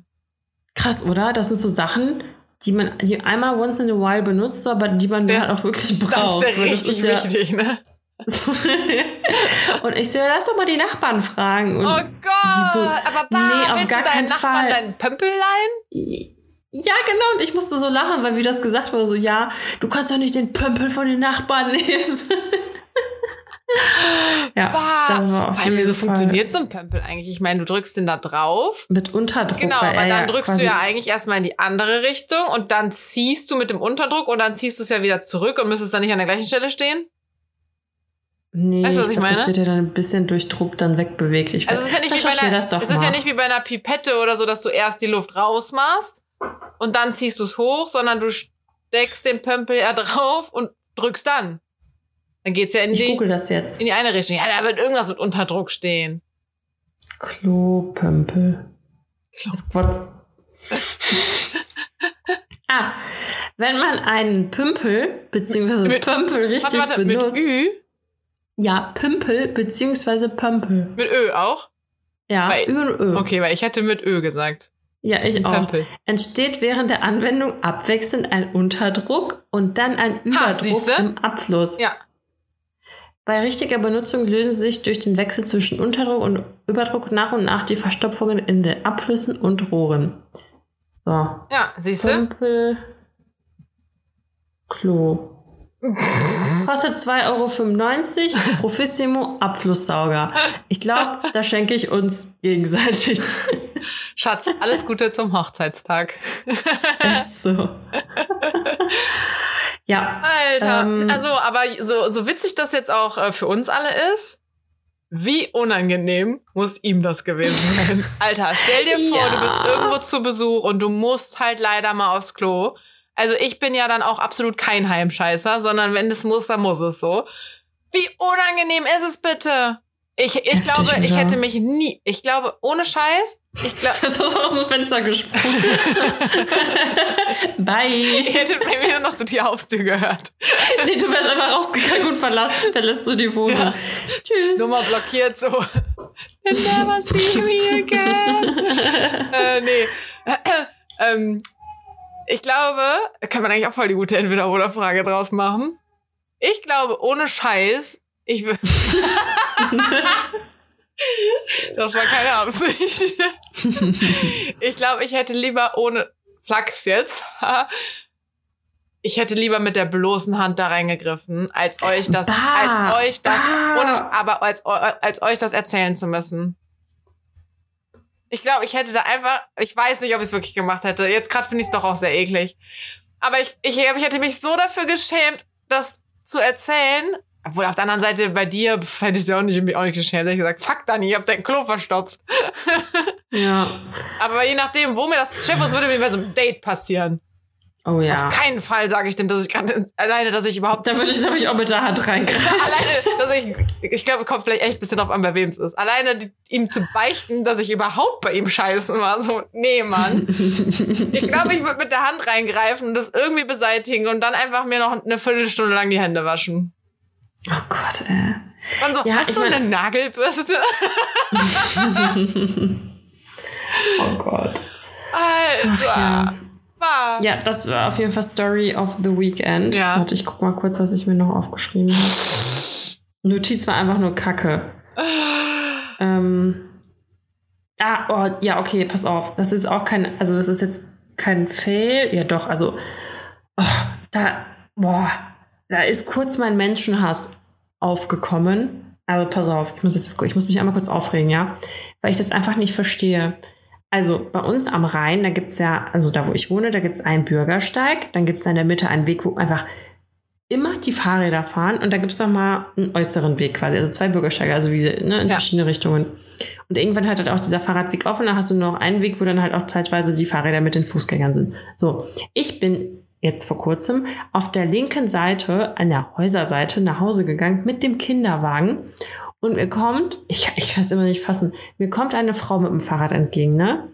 Krass, oder? Das sind so Sachen, die man, die einmal once in a while benutzt, aber die man Der halt auch wirklich Das braucht. ist ja richtig ja- wichtig, ne? und ich so, ja, lass doch mal die Nachbarn fragen. Und Oh Gott! die so, aber bah, nee, auf willst gar du deinen keinen Nachbarn Fall. deinen Pömpel leihen? Ja, genau. Und ich musste so lachen, weil wie das gesagt wurde, so, ja, du kannst doch nicht den Pömpel von den Nachbarn lesen. ja, Bah, das war auf jeden wieso funktioniert so ein Pömpel eigentlich? Ich meine, du drückst den da drauf. mit Unterdruck. Genau, weil aber er dann ja drückst du ja eigentlich erstmal in die andere Richtung und dann ziehst du mit dem Unterdruck und dann ziehst du es ja wieder zurück und müsstest dann nicht an der gleichen Stelle stehen. Nee, Weißt du, was ich ich glaube, das wird ja dann ein bisschen durch Druck dann wegbewegt. Ich Also es ist ja nicht, wie bei einer, das doch es ist ja nicht wie bei einer Pipette oder so, dass du erst die Luft rausmachst und dann ziehst du es hoch, sondern du steckst den Pömpel ja drauf und drückst dann. Dann geht's ja in Ich die, google das jetzt. in die eine Richtung. Ja, da wird irgendwas mit Unterdruck stehen. Klopömpel. Klo- Squat. ah, wenn man einen Pümpel bzw. Mit- Pömpel richtig Warte, warte, mit benutzt. Ü, Ja, Pümpel bzw. Pömpel. mit Ö auch? Ja, Weil- Ö und Ö. Okay, weil ich hätte mit Ö gesagt. Ja, ich auch. Pömpel. Entsteht während der Anwendung abwechselnd ein Unterdruck und dann ein Überdruck siehste? im Abfluss. Ja. Bei richtiger Benutzung lösen sich durch den Wechsel zwischen Unterdruck und Überdruck nach und nach die Verstopfungen in den Abflüssen und Rohren. So. Ja, siehst du? Pömpel. Klo. Kostet 2,95 Euro. Profissimo Abflusssauger. Ich glaube, da schenke ich uns gegenseitig. Schatz, alles Gute zum Hochzeitstag. Echt so. Ja. Alter, Ähm. also, aber so, so witzig das jetzt auch äh, für uns alle ist, wie unangenehm muss ihm das gewesen sein? Alter, stell dir vor, Ja. du bist irgendwo zu Besuch und du musst halt leider mal aufs Klo. Also ich bin ja dann auch absolut kein Heimscheißer, sondern wenn es muss, dann muss es so. Wie unangenehm ist es bitte? Ich, ich Heftig, glaube, ich oder? hätte mich nie, ich glaube, ohne Scheiß, ich glaube, Das ist aus dem Fenster gesprungen. Bye. ich hätte bei mir noch so die Haustür gehört. Nee, du wärst einfach rausgegangen und verlassen, verlässt du die Wohnung. Ja. Tschüss. Nummer blockiert so. Never see me again. äh, nee. ähm, ich glaube, kann man eigentlich auch voll die gute Entweder-Oder-Frage draus machen. Ich glaube, ohne Scheiß, ich will. das war keine Absicht. ich glaube, ich hätte lieber ohne Flachs jetzt. Ich hätte lieber mit der bloßen Hand da reingegriffen, als euch das, Bah, als euch das, ohne, aber als, als euch das erzählen zu müssen. Ich glaube, ich hätte da einfach, ich weiß nicht, ob ich es wirklich gemacht hätte. Jetzt gerade finde ich es doch auch sehr eklig. Aber ich, ich, ich hätte mich so dafür geschämt, das zu erzählen. Obwohl auf der anderen Seite bei dir hätte ich es auch nicht, mich auch nicht geschämt. Hätte ich gesagt, fuck Dani, ich hab dein Klo verstopft. Ja. Aber je nachdem, wo mir das, Chef, was würde mir bei so einem Date passieren? Oh ja. Auf keinen Fall sage ich dem, dass ich gerade, alleine, dass ich überhaupt Da würde ich, da würde ich auch mit der Hand reingreifen. alleine, dass ich, ich glaube, kommt vielleicht echt ein bisschen drauf an, bei wem es ist. Alleine die, ihm zu beichten, dass ich überhaupt bei ihm scheißen war, so, nee, Mann. Ich glaube, ich würde mit der Hand reingreifen und das irgendwie beseitigen und dann einfach mir noch eine Viertelstunde lang die Hände waschen. Oh Gott, ey. Dann so, Ja, hast du eine Nagelbürste? Oh Gott. Alter. ja. War. Ja, das war auf jeden Fall Story of the Weekend. Ja. Warte, ich guck mal kurz, was ich mir noch aufgeschrieben habe. Notiz war einfach nur Kacke. Ähm. Ah, oh, ja, okay, pass auf. Das ist jetzt auch kein, also das ist jetzt kein Fail. Ja, doch, also, oh, da, boah, da ist kurz mein Menschenhass aufgekommen. Also pass auf, ich muss jetzt, ich muss mich einmal kurz aufregen, ja, weil ich das einfach nicht verstehe. Also bei uns am Rhein, da gibt's ja, also da wo ich wohne, da gibt's einen Bürgersteig, dann gibt's da in der Mitte einen Weg, wo einfach immer die Fahrräder fahren und da gibt's noch mal einen äußeren Weg quasi, also zwei Bürgersteige, also wie sie, ne, in Ja. verschiedene Richtungen. Und irgendwann hört halt auch dieser Fahrradweg auf und dann hast du nur noch einen Weg, wo dann halt auch zeitweise die Fahrräder mit den Fußgängern sind. So, ich bin jetzt vor kurzem auf der linken Seite, an der Häuserseite, nach Hause gegangen mit dem Kinderwagen und mir kommt, ich, ich kann es immer nicht fassen, mir kommt eine Frau mit dem Fahrrad entgegen, ne?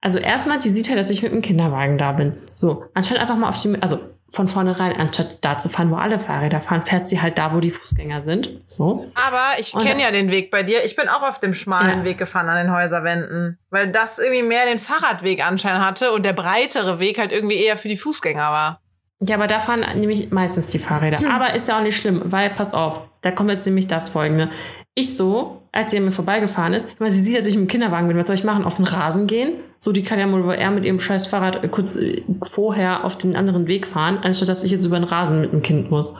Also erstmal, die sieht halt, dass ich mit dem Kinderwagen da bin. So, anstatt einfach mal auf die, also von vornherein, anstatt da zu fahren, wo alle Fahrräder fahren, fährt sie halt da, wo die Fußgänger sind. So. Aber ich kenne ja den Weg bei dir. Ich bin auch auf dem schmalen Ja. Weg gefahren an den Häuserwänden. Weil das irgendwie mehr den Fahrradweg anscheinend hatte und der breitere Weg halt irgendwie eher für die Fußgänger war. Ja, aber da fahren nämlich meistens die Fahrräder. Aber ist ja auch nicht schlimm, weil, pass auf, da kommt jetzt nämlich das folgende. Ich so, als sie an mir vorbeigefahren ist, meine, sie sieht, dass ich im Kinderwagen bin, was soll ich machen? Auf den Rasen gehen? So, die kann ja wohl eher mit ihrem scheiß Fahrrad äh, kurz äh, vorher auf den anderen Weg fahren, anstatt dass ich jetzt über den Rasen mit dem Kind muss.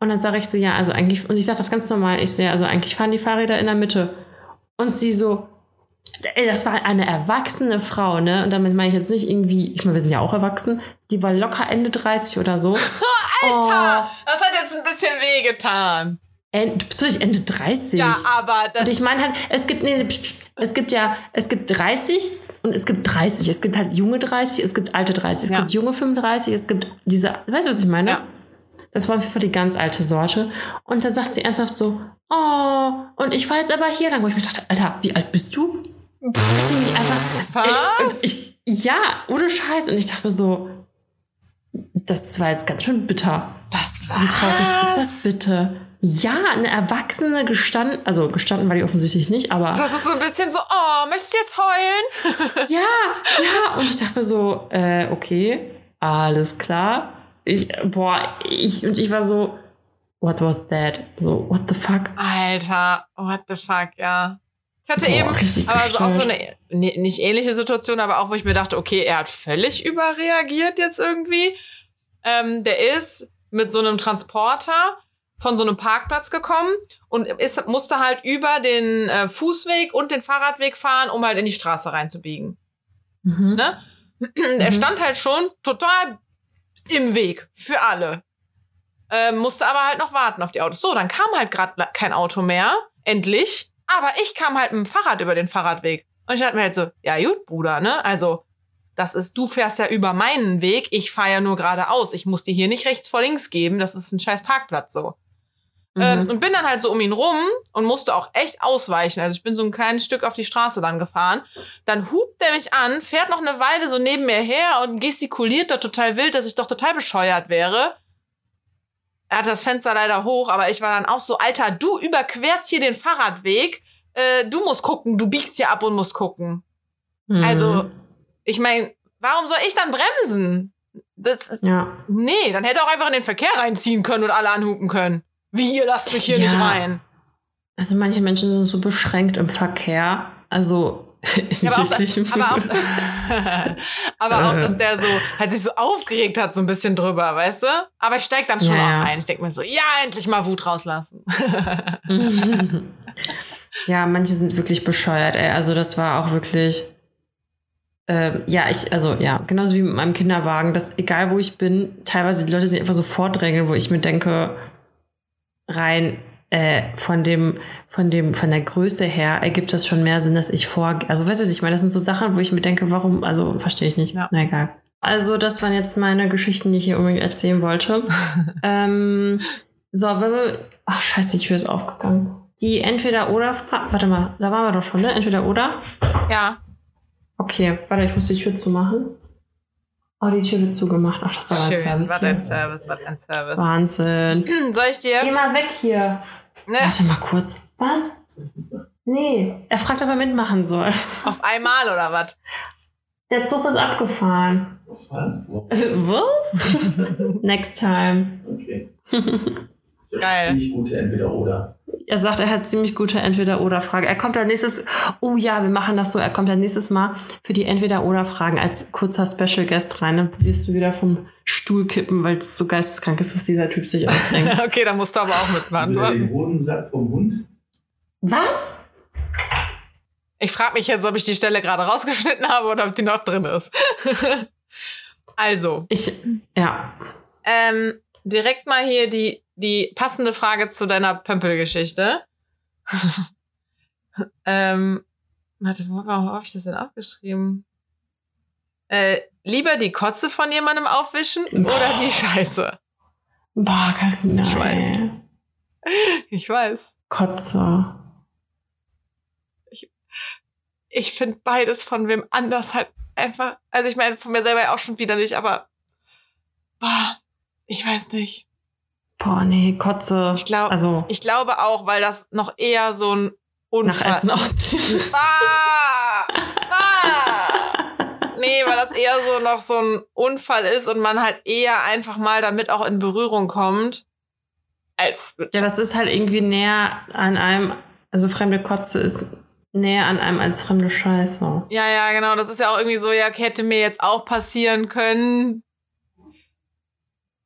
Und dann sage ich so, ja, also eigentlich, und ich sage das ganz normal, ich so, ja, also eigentlich fahren die Fahrräder in der Mitte. Und sie so, das war eine erwachsene Frau, ne? Und damit meine ich jetzt nicht irgendwie, ich meine, wir sind ja auch erwachsen, die war locker Ende 30 oder so. Alter, oh. das hat jetzt ein bisschen wehgetan. Ende, du bist wirklich Ende 30. Ja, aber das. Und ich meine halt, es gibt, nee, es gibt ja, es gibt 30 und es gibt 30. Es gibt halt junge 30, es gibt alte 30, es ja. gibt junge 35, es gibt diese, weißt du, was ich meine? Ja. Das war auf jeden Fall die ganz alte Sorte. Und dann sagt sie ernsthaft so, oh, und ich fahre jetzt aber hier lang, wo ich mir dachte, Alter, wie alt bist du? Hat sie mich einfach. Was? Und ich, ja, ohne Scheiß. Und ich dachte mir so, das war jetzt ganz schön bitter. Das war. Wie traurig ist das bitte? Ja, eine Erwachsene gestanden, also gestanden war die offensichtlich nicht, aber. Das ist so ein bisschen so, oh, möchtest du jetzt heulen? ja, ja. Und ich dachte mir so, äh, okay, alles klar. Ich, boah, ich, und ich war so, what was that? So, what the fuck? Alter, what the fuck, ja. Ich hatte boah, eben, aber so auch so eine, ne, nicht ähnliche Situation, aber auch, wo ich mir dachte, okay, er hat völlig überreagiert jetzt irgendwie. Ähm, der ist mit so einem Transporter von so einem Parkplatz gekommen und ist, musste halt über den äh, Fußweg und den Fahrradweg fahren, um halt in die Straße reinzubiegen. Mhm. Ne? Er mhm. stand halt schon total im Weg für alle. Ähm, musste aber halt noch warten auf die Autos. So, dann kam halt gerade kein Auto mehr, endlich. Aber ich kam halt mit dem Fahrrad über den Fahrradweg. Und ich dachte mir halt so, ja gut, Bruder, ne? Also, das ist, du fährst ja über meinen Weg, ich fahre ja nur geradeaus. Ich muss dir hier nicht rechts vor links geben, das ist ein scheiß Parkplatz so. Ähm, mhm. Ähm, und bin dann halt so um ihn rum und musste auch echt ausweichen. Also ich bin so ein kleines Stück auf die Straße dann gefahren. Dann hupt der mich an, fährt noch eine Weile so neben mir her und gestikuliert da total wild, dass ich doch total bescheuert wäre. Er hat das Fenster leider hoch, aber ich war dann auch so, Alter, du überquerst hier den Fahrradweg. Äh, du musst gucken, du biegst hier ab und musst gucken. Mhm. Also, ich meine, warum soll ich dann bremsen? Das ist, ja. Nee, dann hätte er auch einfach in den Verkehr reinziehen können und alle anhupen können. Wie, ihr lasst mich hier ja. nicht rein? Also manche Menschen sind so beschränkt im Verkehr. Also ja, aber, auch, aber, auch, aber auch, dass der so, halt sich so aufgeregt hat, so ein bisschen drüber, weißt du? Aber ich steig dann schon ja, auch ein. Ich denke mir so, ja, endlich mal Wut rauslassen. ja, manche sind wirklich bescheuert, ey. Also das war auch wirklich. Äh, ja, ich, also ja, genauso wie mit meinem Kinderwagen, dass egal wo ich bin, teilweise die Leute sich einfach so vordrängeln, wo ich mir denke, rein äh, von dem, von dem, von der Größe her ergibt das schon mehr Sinn, dass ich vor, also weißt du, ich meine? Das sind so Sachen, wo ich mir denke, warum, also verstehe ich nicht. Ja. Na egal. Also, das waren jetzt meine Geschichten, die ich hier unbedingt erzählen wollte. ähm, so, wenn wir, ach scheiße, die Tür ist aufgegangen. Die entweder oder, warte mal, da waren wir doch schon, ne? Entweder oder? Ja. Okay, warte, ich muss die Tür zumachen. Oh, die Tür wird zugemacht. Ach, das war ein Service. Was ein Service, was ein Service. Wahnsinn. Soll ich dir? Geh mal weg hier. Ne? Warte mal kurz. Was? Nee, er fragt, ob er mitmachen soll. Auf einmal oder was? Der Zug ist abgefahren. Was? Was? Next time. Okay. Geil. Ziemlich gute Entweder-Oder. Er sagt, er hat ziemlich gute Entweder-Oder-Frage. Er kommt ja nächstes, oh ja, wir machen das so, er kommt ja nächstes Mal für die Entweder-Oder-Fragen als kurzer Special Guest rein. Dann wirst du wieder vom Stuhl kippen, weil es so geisteskrank ist, was dieser Typ sich ausdenkt. okay, dann musst du aber auch mitmachen. Oder den Hodensack vom Hund. Was? Ich frage mich jetzt, ob ich die Stelle gerade rausgeschnitten habe oder ob die noch drin ist. also. Ich, ja. Ähm, direkt mal hier die die passende Frage zu deiner Pömpelgeschichte. ähm, warte, warum habe ich das denn aufgeschrieben? Äh, lieber die Kotze von jemandem aufwischen Boah. oder die Scheiße? Boah, nein. Ich weiß. Ich weiß. Kotze. Ich, ich finde beides von wem anders halt einfach. Also ich meine, von mir selber auch schon wieder nicht, aber boah, ich weiß nicht. Boah, nee, Kotze. Ich, glaub, also, ich glaube auch, weil das noch eher so ein Unfall... Nach Essen auszieht. Ah, ah, nee, weil das eher so noch so ein Unfall ist und man halt eher einfach mal damit auch in Berührung kommt. Als ja, das ist halt irgendwie näher an einem... Also fremde Kotze ist näher an einem als fremde Scheiße. Ja, ja, genau. Das ist ja auch irgendwie so, ja, hätte mir jetzt auch passieren können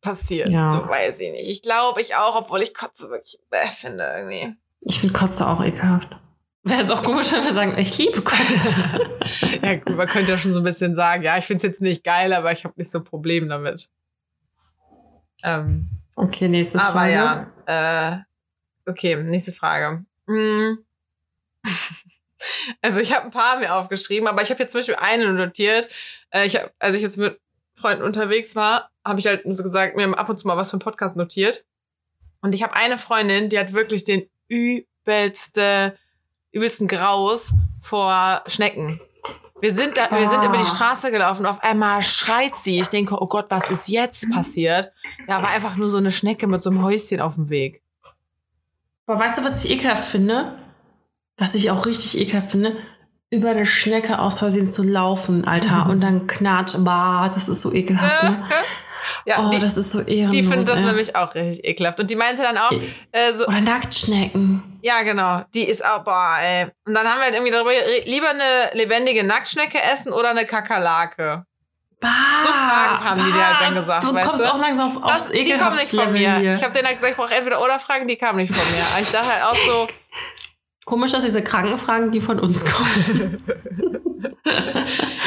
passiert. Ja. So weiß ich nicht. Ich glaube, ich auch, obwohl ich Kotze wirklich bäh finde irgendwie. Ich finde Kotze auch ekelhaft. Wäre jetzt auch komisch, wenn wir sagen, ich liebe Kotze. Ja gut, man könnte ja schon so ein bisschen sagen, ja, ich finde es jetzt nicht geil, aber ich habe nicht so ein Problem damit. Ähm, Okay, nächste aber Frage. ja, äh, okay, nächste Frage. Hm. Also ich habe ein paar mir aufgeschrieben, aber ich habe jetzt zum Beispiel eine notiert. Äh, ich hab, als ich jetzt mit Freunden unterwegs war, habe ich halt so gesagt, mir haben ab und zu mal was für einen Podcast notiert. Und ich habe eine Freundin, die hat wirklich den übelste, übelsten Graus vor Schnecken. Wir sind da, wir sind über die Straße gelaufen und auf einmal schreit sie. Ich denke, oh Gott, was ist jetzt passiert? Ja, war einfach nur so eine Schnecke mit so einem Häuschen auf dem Weg. Aber weißt du, was ich ekelhaft finde? Was ich auch richtig ekelhaft finde? Über eine Schnecke aus Versehen zu laufen, Alter. Mhm. Und dann knatscht. Bah, das ist so ekelhaft, ne? Ja, Oh, die, das ist so ehrenlos. die findet das ey. nämlich auch richtig ekelhaft. Und die meinte dann auch, äh, so, Oder Nacktschnecken. ja genau, die ist auch, boah, ey. Und dann haben wir halt irgendwie darüber, lieber eine lebendige Nacktschnecke essen oder eine Kakerlake. Bah, So Fragen haben die dir halt dann gesagt, Du kommst du? auch langsam auf, aufs Das, die kommen nicht von mir. hier. Ich habe denen halt gesagt, ich brauche entweder oder Fragen, die kamen nicht von mir. Aber ich dachte halt auch so, Komisch, dass diese Krankenfragen, die von uns kommen.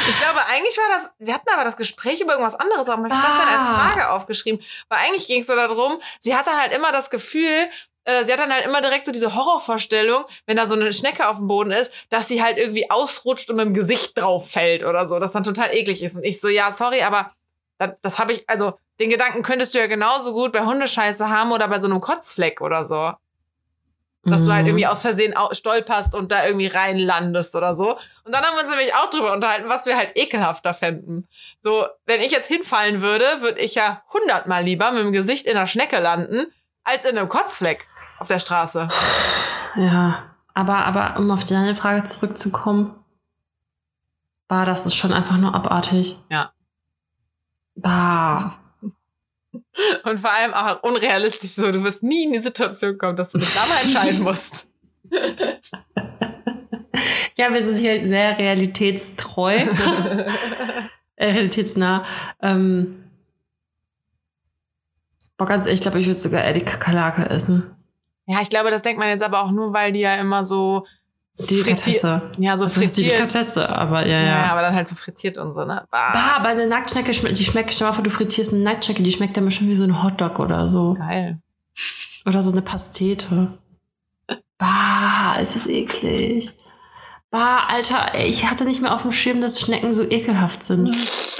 Ich glaube, eigentlich war das, wir hatten aber das Gespräch über irgendwas anderes, aber ich habe das dann als Ah. Frage aufgeschrieben. Weil eigentlich ging es so darum, sie hat dann halt immer das Gefühl, äh, sie hat dann halt immer direkt so diese Horrorvorstellung, wenn da so eine Schnecke auf dem Boden ist, dass sie halt irgendwie ausrutscht und mit dem Gesicht drauf fällt oder so, das dann total eklig ist. Und ich so, ja, sorry, aber das, das habe ich, also den Gedanken könntest du ja genauso gut bei Hundescheiße haben oder bei so einem Kotzfleck oder so. Dass du halt Mhm. irgendwie aus Versehen stolperst und da irgendwie reinlandest oder so. Und dann haben wir uns nämlich auch drüber unterhalten, was wir halt ekelhafter fänden. So, wenn ich jetzt hinfallen würde, würde ich ja hundertmal lieber mit dem Gesicht in einer Schnecke landen, als in einem Kotzfleck auf der Straße. Ja, aber, aber um auf deine Frage zurückzukommen, bah, das ist schon einfach nur abartig. Ja. Bah. Und vor allem auch unrealistisch so, du wirst nie in die Situation kommen, dass du dich da mal entscheiden musst. Ja, wir sind hier sehr realitätstreu. äh, realitätsnah. Ähm, boah, ganz ehrlich, ich glaube, ich würde sogar eher die Kakerlake essen. Ja, ich glaube, das denkt man jetzt aber auch nur, weil die ja immer so Delikatesse. Ja, so Das ist frittiert. Delikatesse, aber ja, Ja, ja. aber dann halt so frittiert und so, ne? Bah, Bah, aber eine Nacktschnecke schmeckt, die schmeckt, stell mal vor, du frittierst eine Nacktschnecke, die schmeckt dann bestimmt wie so ein Hotdog oder so. geil. Oder so eine Pastete. Bah, es ist eklig. Bah, Alter, ey, ich hatte nicht mehr auf dem Schirm, dass Schnecken so ekelhaft sind.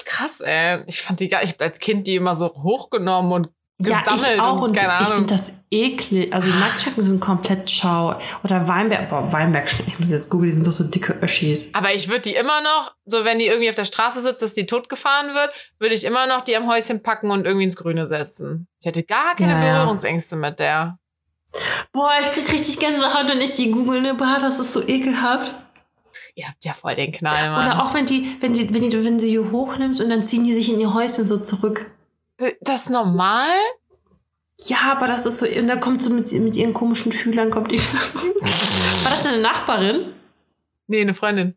Krass, ey. Ich fand die geil. Ich hab als Kind die immer so hochgenommen und Ja, gesammelt ich auch und, keine ich finde das eklig. Also Nacktschnecken sind komplett schau. Oder Weinberg, boah, Weinbergschnecken, ich muss jetzt googeln, die sind doch so dicke Öschis. aber ich würde die immer noch, so wenn die irgendwie auf der Straße sitzt, dass die totgefahren wird, würde ich immer noch die am Häuschen packen und irgendwie ins Grüne setzen. Ich hätte gar keine Ja, ja. Berührungsängste mit der. Boah, ich krieg richtig Gänsehaut, wenn ich die google, ne? Bah, das ist so ekelhaft. Ihr habt ja voll den Knall, Mann. Oder auch wenn die, wenn die, wenn die, wenn du die hochnimmst und dann ziehen die sich in ihr Häuschen so zurück. Das ist normal? Ja, aber das ist so, und dann kommt so mit, mit ihren komischen Fühlern, kommt die. War das deine Nachbarin? Nee, eine Freundin.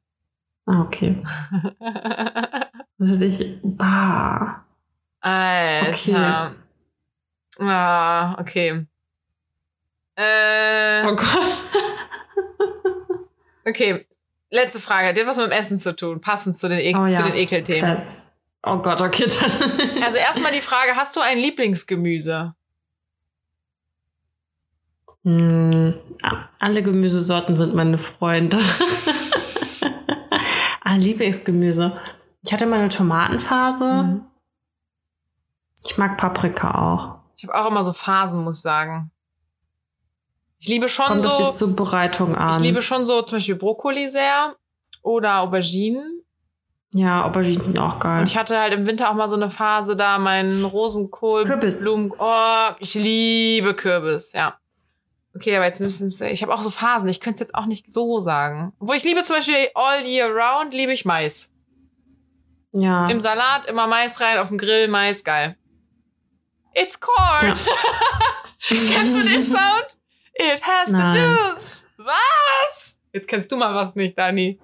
Ah, okay. Also dich, bah. Alter. Ah, okay. Äh, Oh Gott. okay. Letzte Frage. Die hat was mit dem Essen zu tun, passend zu den, e Oh ja. zu den Ekelthemen. Da, oh Gott, okay. Dann. Also erstmal die Frage, hast du ein Lieblingsgemüse? Hm, alle Gemüsesorten sind meine Freunde. ah, Lieblingsgemüse. Ich hatte mal eine Tomatenphase. Mhm. Ich mag Paprika auch. Ich habe auch immer so Phasen, muss ich sagen. Ich liebe schon Kommt auf die so, Zubereitung an. ich liebe schon so zum Beispiel Brokkoli sehr oder Auberginen. Ja, Auberginen sind auch geil. Und ich hatte halt im Winter auch mal so eine Phase da, meinen Rosenkohl, Kürbis. Blumen. Oh, ich liebe Kürbis, ja. Okay, aber jetzt müssen ich habe auch so Phasen. Ich könnte es jetzt auch nicht so sagen. Wo ich liebe zum Beispiel all year round, liebe ich Mais. ja. Im Salat immer Mais rein, auf dem Grill Mais, geil. It's corn. Ja. Kennst du den Sound? It has Nein. the juice. Was? Jetzt kennst du mal was nicht, Dani.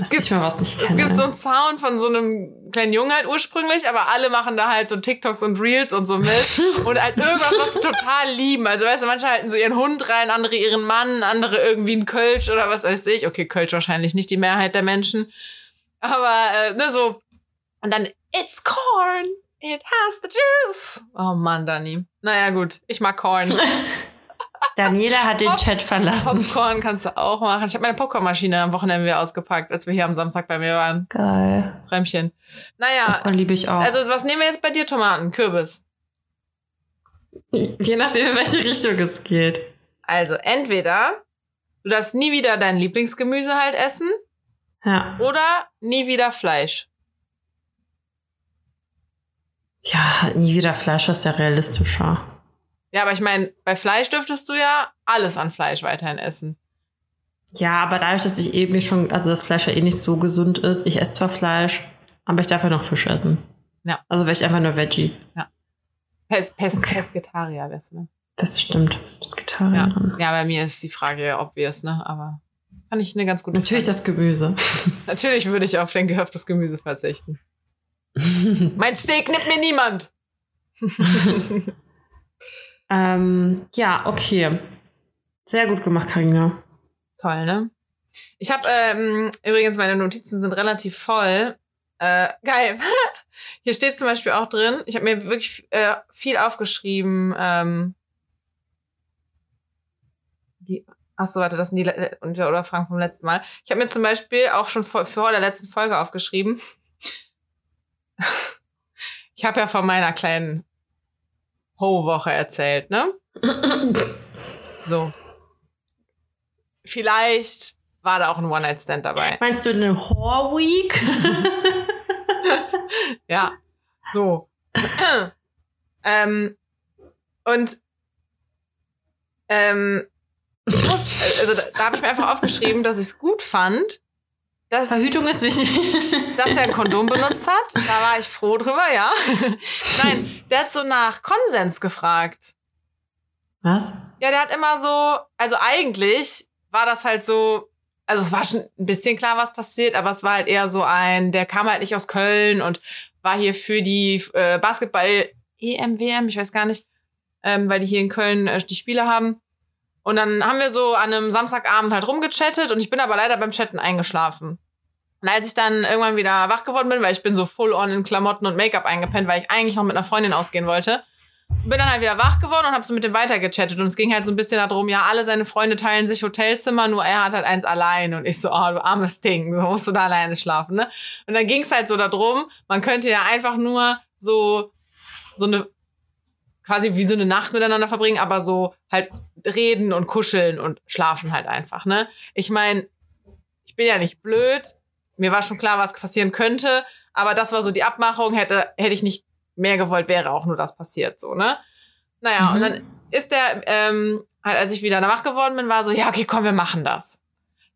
Es gibt, mal, was ich es gibt so einen Sound von so einem kleinen Jungen halt ursprünglich, aber alle machen da halt so TikToks und Reels und so mit. und halt irgendwas, was sie total lieben. Also weißt du, manche halten so ihren Hund rein, andere ihren Mann, andere irgendwie einen Kölsch oder was weiß ich. Okay, Kölsch wahrscheinlich nicht die Mehrheit der Menschen. Aber, äh, ne, so. Und dann, it's corn. It has the juice. Oh Mann, Dani. Naja, gut. Ich mag Corn. Daniela hat den Pop Chat verlassen. Popcorn kannst du auch machen. Ich habe meine Popcornmaschine am Wochenende wieder ausgepackt, als wir hier am Samstag bei mir waren. Geil. Räumchen. Naja. Popcorn liebe ich auch. Also, was nehmen wir jetzt bei dir? Tomaten, Kürbis? Je nachdem, in welche Richtung es geht. Also, entweder du darfst nie wieder dein Lieblingsgemüse halt essen. Ja. Oder nie wieder Fleisch. Ja, nie wieder Fleisch ist ja realistischer. Ja, aber ich meine, bei Fleisch dürftest du ja alles an Fleisch weiterhin essen. Ja, aber dadurch, dass ich eben schon, also das Fleisch ja eh nicht so gesund ist, ich esse zwar Fleisch, aber ich darf ja noch Fisch essen. Ja. Also wäre ich einfach nur Veggie. Ja. Pes Pes okay. Pesketarier wärst du, ne? Das stimmt. Pesketarier. Ja. ja, bei mir ist die Frage obvious, ne? Aber fand ich eine ganz gute Natürlich Frage. das Gemüse. Natürlich würde ich auf, den, auf das Gemüse verzichten. mein Steak nimmt mir niemand. Ähm, ja, okay. Sehr gut gemacht, Karina. Toll, ne? Ich habe ähm, übrigens, meine Notizen sind relativ voll. Äh, geil. Hier steht zum Beispiel auch drin, ich habe mir wirklich äh, viel aufgeschrieben. Ähm, die, achso, warte, das sind die äh, oder Fragen vom letzten Mal. Ich habe mir zum Beispiel auch schon vor, vor der letzten Folge aufgeschrieben. ich habe ja von meiner kleinen Ho-Woche erzählt, ne? so. Vielleicht war da auch ein One-Night-Stand dabei. Meinst du eine Horror-Week? ja, so. ähm, und ähm, ich muss, also da, da habe ich mir einfach aufgeschrieben, dass ich es gut fand, dass, Verhütung ist wichtig. Dass er ein Kondom benutzt hat. Da war ich froh drüber, ja. Nein, der hat so nach Konsens gefragt. Was? Ja, der hat immer so, also eigentlich war das halt so, also es war schon ein bisschen klar, was passiert, aber es war halt eher so ein, der kam halt nicht aus Köln und war hier für die äh, Basketball EM, WM, ich weiß gar nicht, ähm, weil die hier in Köln äh, die Spiele haben. Und dann haben wir so an einem Samstagabend halt rumgechattet und ich bin aber leider beim Chatten eingeschlafen. Und als ich dann irgendwann wieder wach geworden bin, weil ich bin so full on in Klamotten und Make-up eingepennt, weil ich eigentlich noch mit einer Freundin ausgehen wollte, bin dann halt wieder wach geworden und habe so mit dem weitergechattet und es ging halt so ein bisschen darum, ja, alle seine Freunde teilen sich Hotelzimmer, nur er hat halt eins allein und ich so, oh, du armes Ding, so musst du da alleine schlafen, ne? Und dann ging es halt so darum, man könnte ja einfach nur so so eine quasi wie so eine Nacht miteinander verbringen, aber so halt reden und kuscheln und schlafen halt einfach, ne? Ich meine, ich bin ja nicht blöd. Mir war schon klar, was passieren könnte, aber das war so die Abmachung, hätte, hätte ich nicht mehr gewollt, wäre auch nur das passiert, so, ne? Naja, mhm. und dann ist der, ähm, halt, als ich wieder wach geworden bin, war so, ja, okay, komm, wir machen das.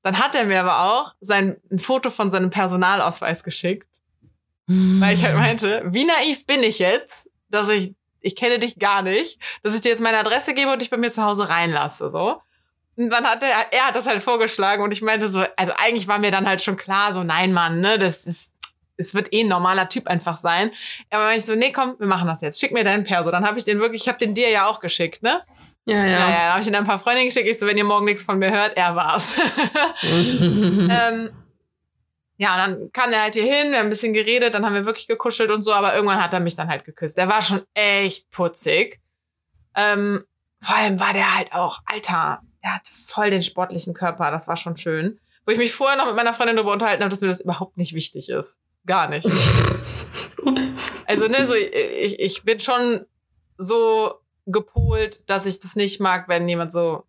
Dann hat er mir aber auch sein, ein Foto von seinem Personalausweis geschickt. Mhm. Weil ich halt meinte, wie naiv bin ich jetzt, dass ich ich kenne dich gar nicht, dass ich dir jetzt meine Adresse gebe und dich bei mir zu Hause reinlasse, so. Und dann hat er, er hat das halt vorgeschlagen und ich meinte so, also eigentlich war mir dann halt schon klar, so nein, Mann, ne, das ist, es wird eh ein normaler Typ einfach sein. Aber ich so, nee, komm, wir machen das jetzt. Schick mir deinen Perso. Dann habe ich den wirklich, ich habe den dir ja auch geschickt, ne? Ja, ja. Ja, ja, habe ich ihn ein paar Freundinnen geschickt. Ich so, wenn ihr morgen nichts von mir hört, er war's. ähm, ja, und dann kam er halt hier hin, wir haben ein bisschen geredet, dann haben wir wirklich gekuschelt und so, aber irgendwann hat er mich dann halt geküsst. Der war schon echt putzig. Ähm, vor allem war der halt auch, Alter, der hat voll den sportlichen Körper, das war schon schön. Wo ich mich vorher noch mit meiner Freundin darüber unterhalten habe, dass mir das überhaupt nicht wichtig ist. Gar nicht. Ups. Also, ne, so, ich, ich bin schon so gepolt, dass ich das nicht mag, wenn jemand so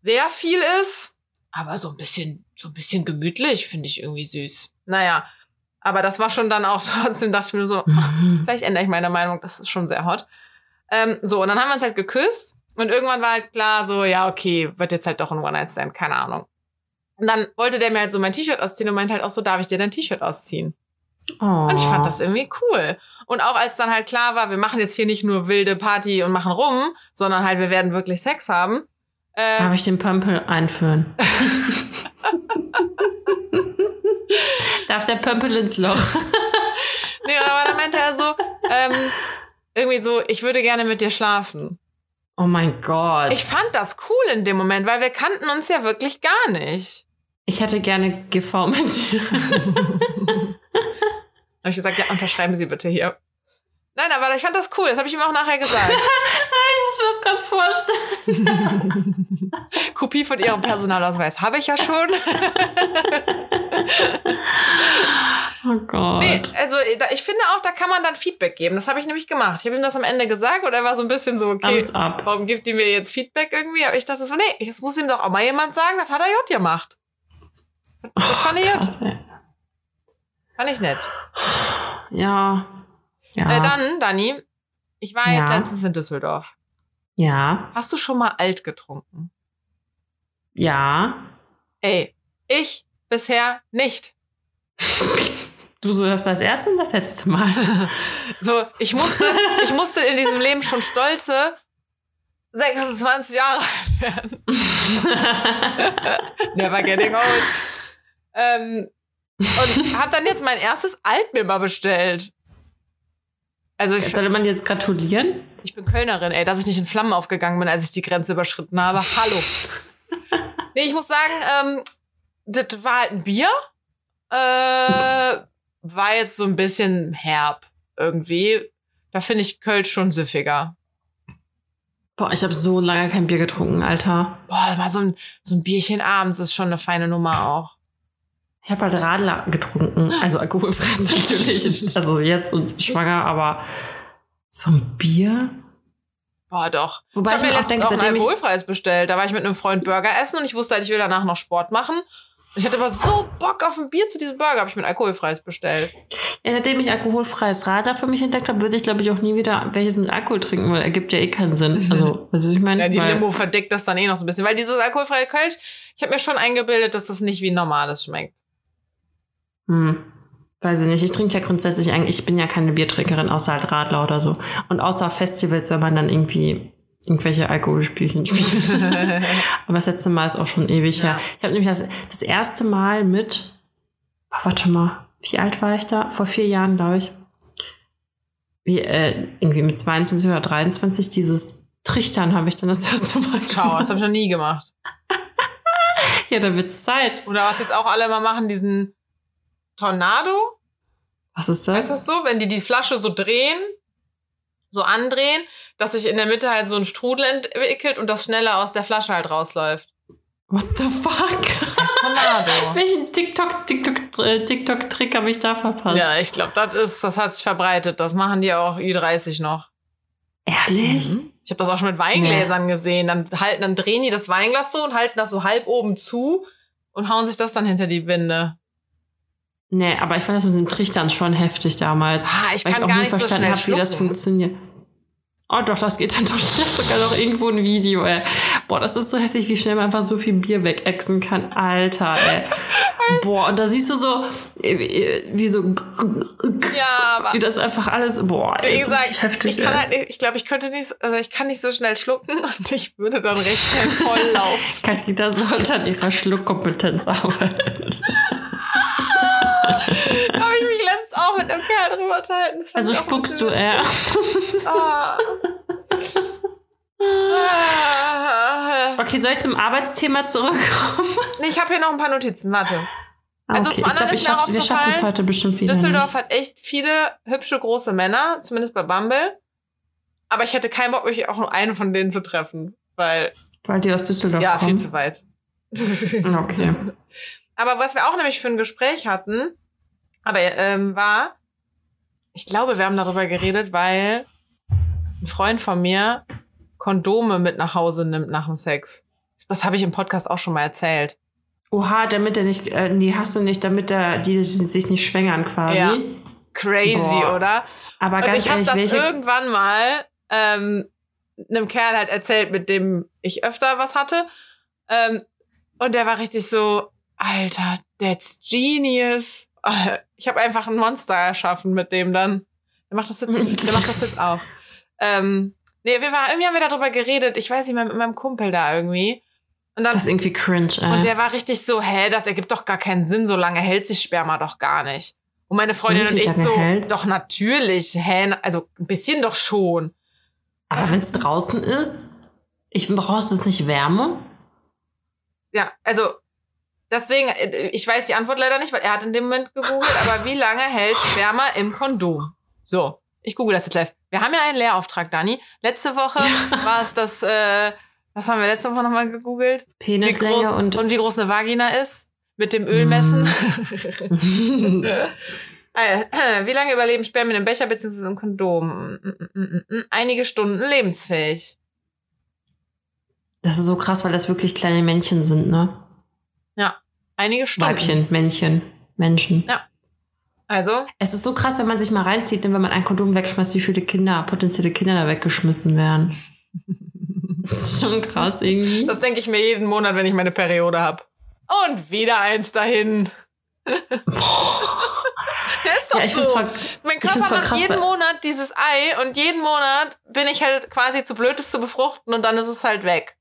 sehr viel ist, aber so ein bisschen so ein bisschen gemütlich, finde ich irgendwie süß. Naja, aber das war schon dann auch trotzdem, dachte ich mir so, mhm. vielleicht ändere ich meine Meinung, das ist schon sehr hot. Ähm, so, und dann haben wir uns halt geküsst und irgendwann war halt klar, so, ja, okay, wird jetzt halt doch ein One-Night-Stand, keine Ahnung. Und dann wollte der mir halt so mein T-Shirt ausziehen und meinte halt auch so, darf ich dir dein T-Shirt ausziehen? Oh. Und ich fand das irgendwie cool. Und auch als dann halt klar war, wir machen jetzt hier nicht nur wilde Party und machen rum, sondern halt wir werden wirklich Sex haben, Äh, Darf ich den Pömpel einführen? Darf der Pömpel ins Loch? nee, aber dann meinte er so, ähm, irgendwie so, ich würde gerne mit dir schlafen. Oh mein Gott. Ich fand das cool in dem Moment, weil wir kannten uns ja wirklich gar nicht. Ich hätte gerne GV mit dir. habe ich gesagt, ja, unterschreiben Sie bitte hier. Nein, aber ich fand das cool. Das habe ich ihm auch nachher gesagt. ich muss mir das gerade vorstellen. Kopie von Ihrem Personalausweis habe ich ja schon. oh Gott. Nee, also ich finde auch, da kann man dann Feedback geben. Das habe ich nämlich gemacht. Ich habe ihm das am Ende gesagt und er war so ein bisschen so, okay, warum gibt die mir jetzt Feedback irgendwie? Aber ich dachte so, nee, das muss ihm doch auch mal jemand sagen, das hat er J gemacht. Das oh, fand ich krass, ey. Fand ich nett. Ja. Ja. Äh, dann, Dani, ich war jetzt ja. letztens in Düsseldorf. Ja. Hast du schon mal alt getrunken? Ja. Ey, ich bisher nicht. Du so, das war das erste und das letzte Mal. so, ich musste, ich musste in diesem Leben schon stolze 26 Jahre alt werden. Never getting old. Ähm, und habe dann jetzt mein erstes Altmimmer bestellt. Also ich, Sollte man jetzt gratulieren? Ich bin Kölnerin, ey, dass ich nicht in Flammen aufgegangen bin, als ich die Grenze überschritten habe. Hallo. nee, ich muss sagen, ähm, das war halt ein Bier. Äh, war jetzt so ein bisschen herb irgendwie. Da finde ich Kölsch schon süffiger. Boah, ich habe so lange kein Bier getrunken, Alter. Boah, mal so ein, so ein Bierchen abends ist schon eine feine Nummer auch. Ich habe halt Radler getrunken, also alkoholfrei natürlich, also jetzt und schwanger, aber so ein Bier? Boah, doch. Wobei ich, ich mir mir auch denke, auch ein alkoholfreies bestellt. Da war ich mit einem Freund Burger essen und ich wusste halt, ich will danach noch Sport machen. Ich hatte aber so Bock auf ein Bier zu diesem Burger, habe ich mir ein alkoholfreies bestellt. Ja, seitdem ich alkoholfreies Radler für mich entdeckt habe, würde ich, glaube ich, auch nie wieder welches mit Alkohol trinken, weil ergibt ja eh keinen Sinn. Mhm. Also, was ich meine? Ja, die Limo verdeckt das dann eh noch so ein bisschen. Weil dieses alkoholfreie Kölsch, ich habe mir schon eingebildet, dass das nicht wie normales schmeckt. Hm. Weiß ich nicht. Ich trinke ja grundsätzlich eigentlich, ich bin ja keine Biertrinkerin, außer halt Radler oder so. Und außer Festivals, wenn man dann irgendwie irgendwelche Alkoholspielchen spielt. Aber das letzte Mal ist auch schon ewig ja. her. Ich habe nämlich das, das erste Mal mit, oh, warte mal, wie alt war ich da? Vor vier Jahren, glaube ich. Wie, äh, irgendwie mit 22 oder 23 dieses Trichtern habe ich dann das erste Mal gemacht. Schau, das habe ich noch nie gemacht. ja, da wird's Zeit. Oder was jetzt auch alle mal machen, diesen Tornado. Was ist das? Ist das so, wenn die die Flasche so drehen, so andrehen, dass sich in der Mitte halt so ein Strudel entwickelt und das schneller aus der Flasche halt rausläuft. What the fuck? Das heißt Tornado. Welchen TikTok, TikTok, äh, TikTok-Trick habe ich da verpasst? Ja, ich glaube, das ist, das hat sich verbreitet. Das machen die auch Ü30 noch. Ehrlich? Mhm. Ich habe das auch schon mit Weingläsern nee. gesehen. Dann halten, dann drehen die das Weinglas so und halten das so halb oben zu und hauen sich das dann hinter die Winde. Nee, aber ich fand das mit den Trichtern schon heftig damals. Ah, ich weil kann ich auch gar nicht nicht verstanden so habe, wie das funktioniert. Oh doch, das geht dann doch schnell. Sogar noch irgendwo ein Video, ey. Boah, das ist so heftig, wie schnell man einfach so viel Bier wegexen kann. Alter, ey. Boah, und da siehst du so, wie so, ja, wie das einfach alles, boah, wie gesagt, heftig, ich kann halt, ich glaube, ich könnte nicht, also ich kann nicht so schnell schlucken und ich würde dann recht schnell voll laufen. Sollte an ihrer Schluckkompetenz arbeiten. habe ich mich letztens auch mit einem Kerl drüber unterhalten. Also spuckst du eher. Ah. Okay, soll ich zum Arbeitsthema zurückkommen? Nee, ich habe hier noch ein paar Notizen, warte. Ah, also okay. zum anderen ich glaub, ich ist wir schaffen es heute bestimmt wieder Düsseldorf nicht. hat echt viele hübsche große Männer, zumindest bei Bumble. Aber ich hätte keinen Bock, mich auch nur einen von denen zu treffen, weil weil die aus Düsseldorf ja, kommen. Ja, viel zu weit. okay. Aber was wir auch nämlich für ein Gespräch hatten, aber ähm, war, ich glaube, wir haben darüber geredet, weil ein Freund von mir Kondome mit nach Hause nimmt nach dem Sex. Das habe ich im Podcast auch schon mal erzählt. Oha, damit er nicht, äh, nee, hast du nicht, damit er die sich nicht schwängern quasi. Ja. Crazy, Boah. oder? Aber ganz Und ich habe das welche... irgendwann mal ähm, einem Kerl halt erzählt, mit dem ich öfter was hatte. Ähm, und der war richtig so, Alter, that's genius. Ich habe einfach ein Monster erschaffen mit dem dann. Der macht das jetzt, der macht das jetzt auch. Ähm, nee, wir waren, irgendwie haben wir darüber geredet. Ich weiß nicht mit meinem Kumpel da irgendwie. Und dann, Das ist irgendwie cringe, ey. und der war richtig so, hä, das ergibt doch gar keinen Sinn, so lange hält sich Sperma doch gar nicht. Und meine Freundin Und und ich so, hält's? doch natürlich, hä, also ein bisschen doch schon. Aber wenn es draußen ist, ich brauchst es nicht Wärme? Ja, also deswegen, äh, ich weiß die Antwort leider nicht, weil er hat in dem Moment gegoogelt, aber wie lange hält Sperma im Kondom? So, ich google das jetzt live. Wir haben ja einen Lehrauftrag, Dani. Letzte Woche war es das, äh, was haben wir letzte Woche nochmal gegoogelt? Wie Penislänge groß, und. und, wie groß eine Vagina ist? Mit dem Ölmessen. Äh, wie lange überleben Spermien im Becher bzw. im Kondom? Mm, mm, mm, mm. Einige Stunden lebensfähig. das ist so krass, weil das wirklich kleine Männchen sind, ne? Einige Stunden. Weibchen, Männchen, Menschen. Ja. Also, Es ist so krass, wenn man sich mal reinzieht, wenn man ein Kondom wegschmeißt, wie viele Kinder, potenzielle Kinder da weggeschmissen werden. Das ist schon krass irgendwie. das denke ich mir jeden Monat, wenn ich meine Periode habe. Und wieder eins dahin. Ja, ist doch Ja, ich so. find's voll- mein ich find's Körper macht krass, jeden Monat dieses Ei und jeden Monat bin ich halt quasi zu blöd, es zu befruchten und dann ist es halt weg.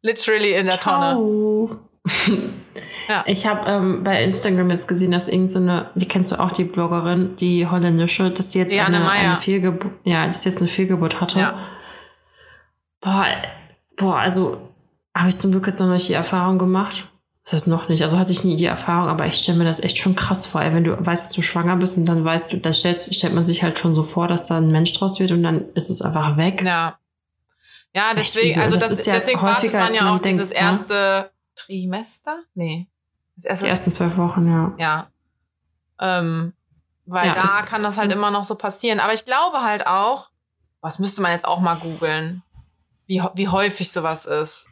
Literally in der Tonne. Ja. Ich habe ähm, bei Instagram jetzt gesehen, dass irgend so eine, die kennst du auch, die Bloggerin, die holländische, dass die jetzt Diane eine, eine Fehlgeburt, ja, dass die jetzt eine Fehlgeburt hatte. Ja. Boah, boah, also habe ich zum Glück jetzt noch nicht die Erfahrung gemacht. Das ist noch nicht. Also hatte ich nie die Erfahrung, aber ich stelle mir das echt schon krass vor. Ey, wenn du weißt, dass du schwanger bist und dann weißt du, dann stellst, stellt man sich halt schon so vor, dass da ein Mensch draus wird und dann ist es einfach weg. Ja. Ja, deswegen, also Das das, ist ja deswegen wartet häufiger, man als ja man auch denkt, dieses ne? erste Trimester? Nee. Das erste, Die ersten zwölf Wochen, ja. ja. Ähm, weil Ja, da kann das halt immer noch so passieren. Aber ich glaube halt auch, was müsste man jetzt auch mal googeln, wie, wie häufig sowas ist.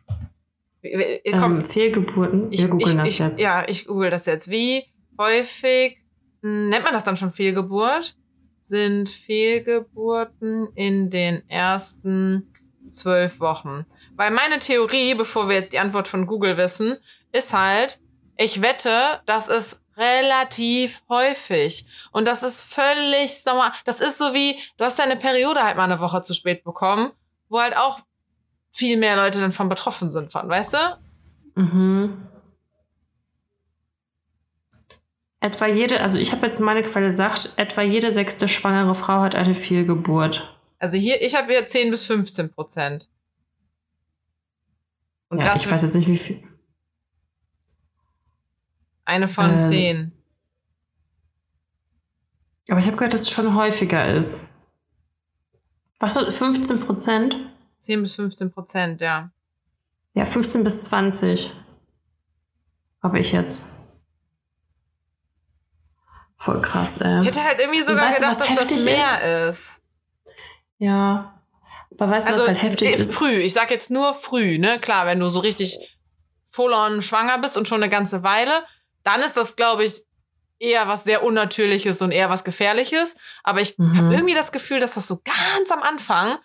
Komm, Ähm, Fehlgeburten, wir googeln das ich, jetzt. Ja, ich google das jetzt. Wie häufig hm, nennt man das dann schon Fehlgeburt? Sind Fehlgeburten in den ersten zwölf Wochen? Weil meine Theorie, bevor wir jetzt die Antwort von Google wissen, ist halt, ich wette, das ist relativ häufig. Und das ist völlig normal. Das ist so wie, du hast deine Periode halt mal eine Woche zu spät bekommen, wo halt auch viel mehr Leute dann von betroffen sind von, weißt du? Mhm. Etwa jede, also ich habe jetzt meine Quelle gesagt, etwa jede sechste schwangere Frau hat eine Fehlgeburt. Also hier, ich habe hier 10 bis 15 Prozent. Und ja, das ich weiß jetzt nicht, wie viel. Eine von Ähm. 10. Aber ich habe gehört, dass es schon häufiger ist. Was ist 15 Prozent? 10 bis 15 Prozent, ja. Ja, 15 bis 20. Habe ich jetzt. Voll krass, Ich ey. hätte halt irgendwie sogar weißt gedacht, was dass das mehr ist. Ja. Aber weißt du, Also was halt heftig äh, ist? früh, ich sag jetzt nur früh, ne? Klar, wenn du so richtig full-on schwanger bist und schon eine ganze Weile, dann ist das, glaube ich, eher was sehr Unnatürliches und eher was Gefährliches. Aber ich Mhm. habe irgendwie das Gefühl, dass das so ganz am Anfang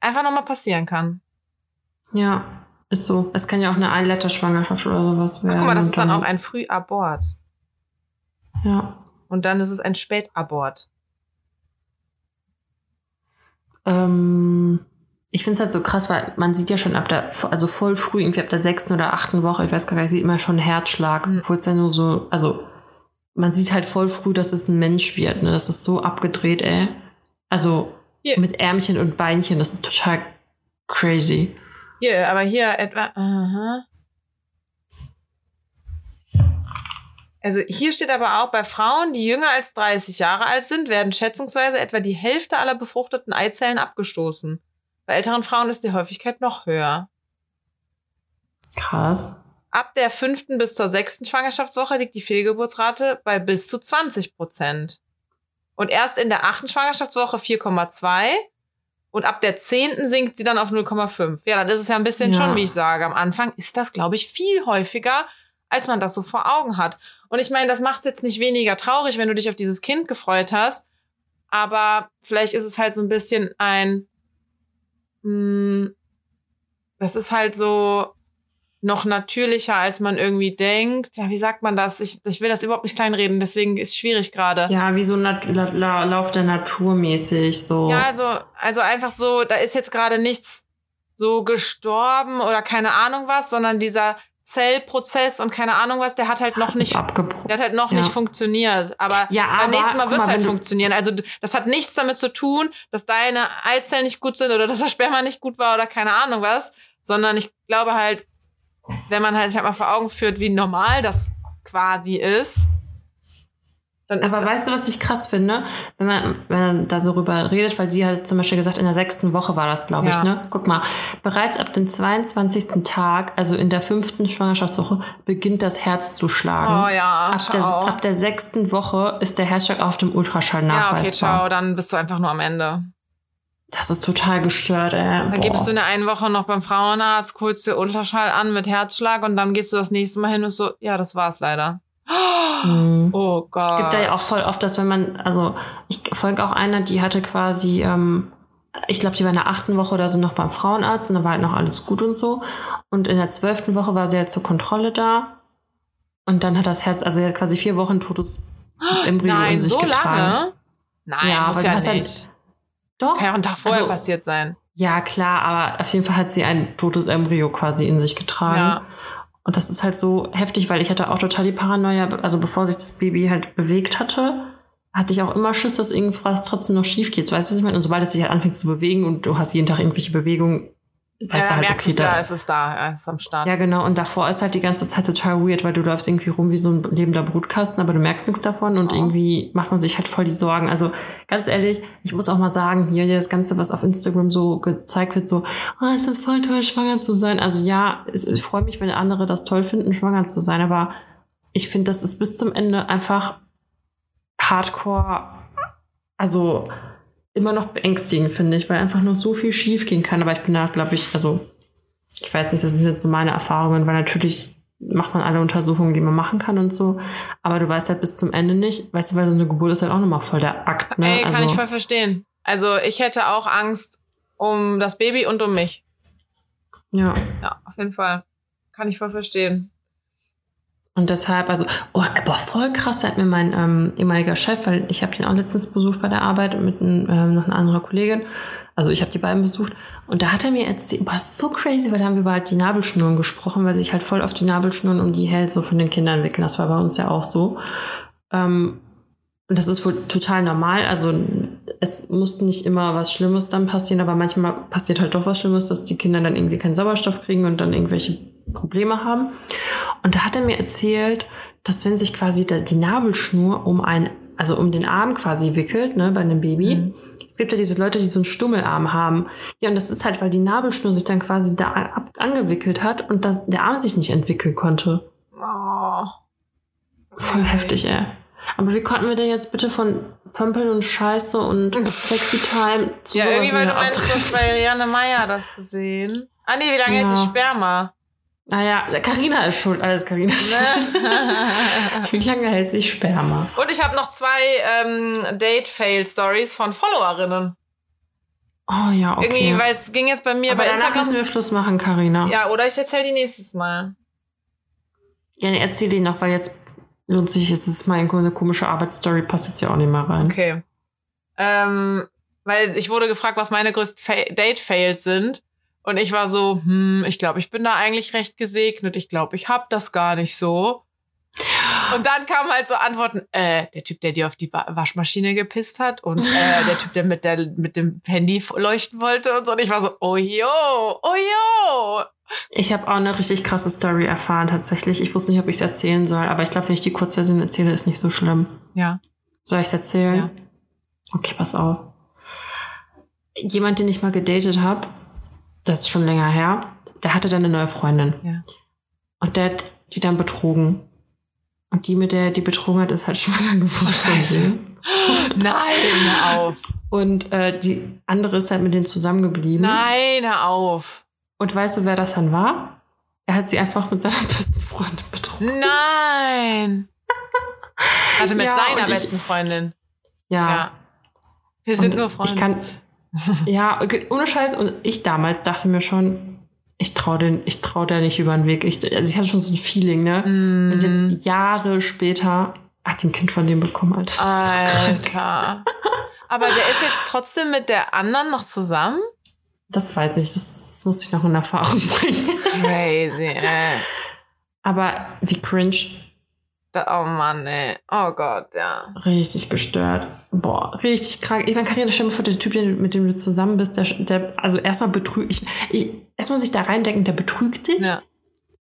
einfach nochmal passieren kann. Ja, ist so. Es kann ja auch eine Eileiter-Schwangerschaft oder sowas werden. Guck mal, das ist dann auch ein Frühabort. Ja. Und dann ist es ein Spätabort. Ähm, ich finde es halt so krass, weil man sieht ja schon ab der, also voll früh, irgendwie ab der sechsten oder achten Woche, ich weiß gar nicht, sieht man schon Herzschlag. Mhm. Obwohl es ja nur so, also man sieht halt voll früh, dass es ein Mensch wird, ne? Das ist so abgedreht, ey. Also Hier. mit Ärmchen und Beinchen, das ist total crazy. Hier, aber hier etwa. Aha. Also hier steht aber auch, bei Frauen, die jünger als 30 Jahre alt sind, werden schätzungsweise etwa die Hälfte aller befruchteten Eizellen abgestoßen. Bei älteren Frauen ist die Häufigkeit noch höher. Krass. Ab der fünften bis zur sechsten Schwangerschaftswoche liegt die Fehlgeburtsrate bei bis zu 20 Prozent. Und erst in der achten Schwangerschaftswoche 4,2 und ab der zehnten sinkt sie dann auf 0,5. Ja, dann ist es ja ein bisschen Ja. schon, wie ich sage. Am Anfang ist das, glaube ich, viel häufiger, als man das so vor Augen hat. Und ich meine, das macht es jetzt nicht weniger traurig, wenn du dich auf dieses Kind gefreut hast. Aber vielleicht ist es halt so ein bisschen ein, mh, das ist halt so noch natürlicher, als man irgendwie denkt. Ja, wie sagt man das? Ich, ich will das überhaupt nicht kleinreden, deswegen ist es schwierig gerade. Ja, wie so Nat La La Lauf der Natur mäßig, so. Ja, also, also einfach so, da ist jetzt gerade nichts so gestorben oder keine Ahnung was, sondern dieser Zellprozess und keine Ahnung was, der hat halt noch nicht, der hat halt noch Ja. nicht funktioniert. Aber Ja, beim aber, nächsten Mal wird es halt funktionieren. Also das hat nichts damit zu tun, dass deine Eizellen nicht gut sind oder dass das Sperma nicht gut war oder keine Ahnung was, sondern ich glaube halt, wenn man halt sich halt mal vor Augen führt, wie normal das quasi ist Aber weißt du, was ich krass finde? Wenn man, wenn man da so rüber redet, weil sie hat zum Beispiel gesagt, in der sechsten Woche war das, glaube ich, Ja. ne? Guck mal, bereits ab dem 22. Tag, also in der fünften Schwangerschaftswoche, beginnt das Herz zu schlagen. Oh ja, ab, der, ab der sechsten Woche ist der Herzschlag auf dem Ultraschall ja, nachweisbar. okay, ciao, dann bist du einfach nur am Ende. Das ist total gestört, ey. Dann Boah. gibst du in der einen Woche noch beim Frauenarzt, holst dir Ultraschall an mit Herzschlag und dann gehst du das nächste Mal hin und so, ja, das war's leider. Mhm. Oh Gott. Es gibt da ja auch voll oft, dass wenn man, also ich folge auch einer, die hatte quasi, ähm, ich glaube, die war in der achten Woche oder so noch beim Frauenarzt und da war halt noch alles gut und so. Und in der zwölften Woche war sie halt zur Kontrolle da. Und dann hat das Herz, also sie hat quasi vier Wochen totes Embryo Nein, in sich so getragen. lange? Nein, Ja, muss ja halt- nicht. Doch. Kann ja einen Tag vorher Also- passiert sein. Ja, klar, aber auf jeden Fall hat sie ein totes Embryo quasi in sich getragen. Ja. Und das ist halt so heftig, weil ich hatte auch total die Paranoia, also bevor sich das Baby halt bewegt hatte, hatte ich auch immer Schiss, dass irgendwas trotzdem noch schief geht. Weißt du, was ich meine? Und sobald es sich halt anfängt zu bewegen und du hast jeden Tag irgendwelche Bewegungen, weißt ja, du halt, merkst okay, du ja, da. es ist da, ja, es ist am Start. Ja, genau. Und davor ist halt die ganze Zeit total weird, weil du läufst irgendwie rum wie so ein lebender Brutkasten, aber du merkst nichts davon und Oh. irgendwie macht man sich halt voll die Sorgen. Also ganz ehrlich, ich muss auch mal sagen, hier das Ganze, was auf Instagram so gezeigt wird, so, oh, es ist voll toll, schwanger zu sein. Also ja, es, ich freue mich, wenn andere das toll finden, schwanger zu sein, aber ich finde, das ist bis zum Ende einfach hardcore, also immer noch beängstigend, finde ich, weil einfach nur so viel schief gehen kann. Aber ich bin da, glaube ich, also ich weiß nicht, das sind jetzt so meine Erfahrungen, weil natürlich macht man alle Untersuchungen, die man machen kann und so. Aber du weißt halt bis zum Ende nicht, weißt du, weil so eine Geburt ist halt auch nochmal voll der Akt, ne? Ey, kann also, ich voll verstehen. Also ich hätte auch Angst um das Baby und um mich. ja. Ja, auf jeden Fall. Kann ich voll verstehen. Und deshalb, also, oh, boah, voll krass, da hat mir mein ähm, ehemaliger Chef, weil ich habe den auch letztens besucht bei der Arbeit mit ein, ähm, noch einer anderen Kollegin. Also ich habe die beiden besucht und da hat er mir erzählt, boah, so crazy, weil da haben wir über halt die Nabelschnuren gesprochen, weil sich halt voll auf die Nabelschnuren um die hält, so von den Kindern wickeln. Das war bei uns ja auch so. Ähm, und das ist wohl total normal. Also es muss nicht immer was Schlimmes dann passieren, aber manchmal passiert halt doch was Schlimmes, dass die Kinder dann irgendwie keinen Sauerstoff kriegen und dann irgendwelche Probleme haben. Und da hat er mir erzählt, dass wenn sich quasi die Nabelschnur um ein, also um den Arm quasi wickelt, ne, bei einem Baby. Es gibt ja diese Leute, die so einen Stummelarm haben. Ja, und das ist halt, weil die Nabelschnur sich dann quasi da ab, angewickelt hat und dass der Arm sich nicht entwickeln konnte. Oh. Voll heftig, ey. Aber wie konnten wir denn jetzt bitte von Pömpeln und Scheiße und Sexy Time zu Ja, irgendwie, weil du wieder meinst, du hast bei Janne Meyer das gesehen. Ah nee, wie lange Ja. hält sich Sperma? Naja, Carina ist schuld, alles Carina. Ne? Wie lange hält sich Sperma? Und ich habe noch zwei ähm, Date-Fail-Stories von Followerinnen. Oh ja, okay. Irgendwie, weil es ging jetzt bei mir Aber bei danach Instagram. müssen wir Schluss machen, Carina. Ja, oder ich erzähle die nächstes Mal. Ja, nee, erzähl den noch, weil jetzt lohnt sich, es ist mal eine komische Arbeitsstory, passt jetzt ja auch nicht mehr rein. Okay. Ähm, weil ich wurde gefragt, was meine größten Fa Date-Fails sind. Und ich war so, hm, ich glaube, ich bin da eigentlich recht gesegnet. Ich glaube, ich hab das gar nicht so. Und dann kamen halt so Antworten, äh, der Typ, der dir auf die Ba- Waschmaschine gepisst hat und äh, der Typ, der mit, der mit dem Handy leuchten wollte und so. Und ich war so, oh jo, oh jo. Ich habe auch eine richtig krasse Story erfahren, tatsächlich. Ich wusste nicht, ob ich es erzählen soll, aber ich glaube, wenn ich die Kurzversion erzähle, ist nicht so schlimm. Ja. Soll ich es erzählen? Ja. Okay, pass auf. Jemand, den ich mal gedatet habe, das ist schon länger her, der hatte dann eine neue Freundin. Ja. Und der hat die dann betrogen. Und die, mit der er die betrogen hat, ist halt schwanger geworden. Scheiße. Nein, hör auf. Und äh, die andere ist halt mit denen zusammengeblieben. Nein, hör auf. Und weißt du, wer das dann war? Er hat sie einfach mit seiner besten Freundin betrogen. Nein. Also mit Ja, seiner und ich- besten Freundin. Ja. Ja. Wir sind Und nur Freunde. Ich kann, ja, ohne Scheiß. Und ich damals dachte mir schon, ich traue den, ich traue der nicht über den Weg. Ich, also ich hatte schon so ein Feeling, ne? Mm. Und jetzt Jahre später hat ein Kind von dem bekommen, Alter. So. Alter. Aber der ist jetzt trotzdem mit der anderen noch zusammen? Das weiß ich, das muss ich noch in Erfahrung bringen. Crazy, ey. Aber wie cringe. Oh Mann, ey. Oh Gott, ja. Richtig gestört. Boah, richtig krank. Ich meine, Karina, stell mir vor, der Typ, mit dem du zusammen bist, der, der also erstmal betrügt, ich, ich, erstmal sich da reindenken, der betrügt dich. Ja.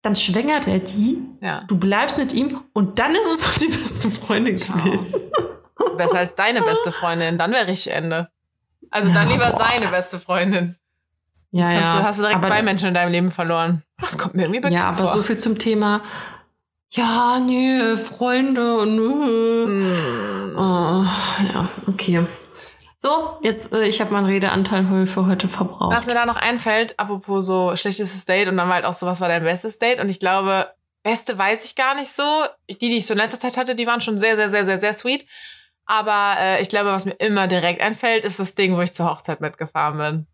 Dann schwängert er die. Ja. Du bleibst mit ihm und dann ist es doch die beste Freundin gewesen. Besser als deine beste Freundin. Dann wäre ich Ende. Also dann Ja, lieber boah. seine beste Freundin. Ja, Kannst ja. du, hast du direkt aber, zwei Menschen in deinem Leben verloren. Das kommt mir irgendwie bekannt Ja, aber vor. so viel zum Thema. Ja, nee, Freunde und. Mm. Oh, ja, okay. So, jetzt, äh, ich habe meinen Redeanteil für heute verbraucht. Was mir da noch einfällt, apropos so schlechtestes Date und dann war halt auch so, was war dein bestes Date? Und ich glaube, beste weiß ich gar nicht so. Die, die ich so in letzter Zeit hatte, die waren schon sehr, sehr, sehr, sehr, sehr sweet. Aber äh, ich glaube, was mir immer direkt einfällt, ist das Ding, wo ich zur Hochzeit mitgefahren bin.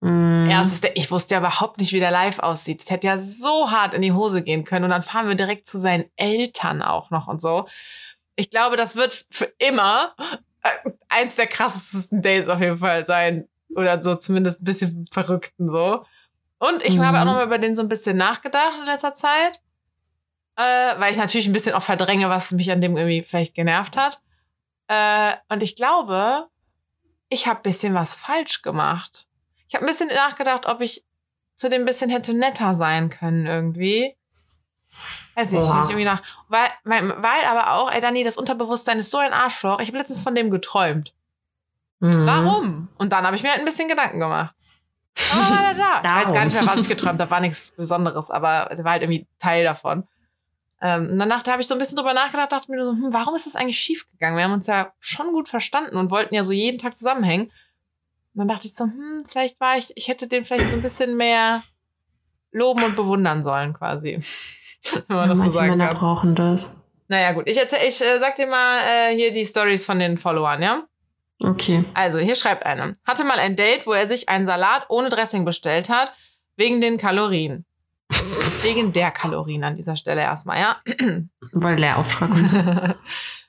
Mm. Erstes Date, ich wusste ja überhaupt nicht, wie der live aussieht. Es hätte ja so hart in die Hose gehen können. Und dann fahren wir direkt zu seinen Eltern auch noch und so. Ich glaube, das wird für immer äh, eins der krassesten Dates auf jeden Fall sein. Oder so zumindest ein bisschen verrückten so. Und ich Mhm. habe auch noch mal über den so ein bisschen nachgedacht in letzter Zeit. Äh, weil ich natürlich ein bisschen auch verdränge, was mich an dem irgendwie vielleicht genervt hat. Äh, und ich glaube, ich habe bisschen was falsch gemacht. Ich habe ein bisschen nachgedacht, ob ich zu dem ein bisschen hätte netter sein können irgendwie. Weiß ich nicht, irgendwie nach. Weil, weil, weil aber auch, ey Dani, das Unterbewusstsein ist so ein Arschloch. Ich habe letztens von dem geträumt. Mhm. Warum? Und dann habe ich mir halt ein bisschen Gedanken gemacht. Aber war der da. Ich weiß gar nicht mehr, was ich geträumt habe. War nichts Besonderes, aber der war halt irgendwie Teil davon. Ähm, und danach habe ich so ein bisschen drüber nachgedacht, dachte mir so, hm, warum ist das eigentlich schief gegangen? Wir haben uns ja schon gut verstanden und wollten ja so jeden Tag zusammenhängen. Und dann dachte ich so, hm, vielleicht war ich, ich hätte den vielleicht so ein bisschen mehr loben und bewundern sollen, quasi. Wenn man das so sagen Männer kann. brauchen das. Naja, gut. Ich, erzähl, ich äh, sag dir mal äh, hier die Stories von den Followern, ja? Okay. Also, hier schreibt eine. Hatte mal ein Date, wo er sich einen Salat ohne Dressing bestellt hat, wegen den Kalorien. wegen der Kalorien an dieser Stelle erstmal, ja. Weil Lehrauftrag und so.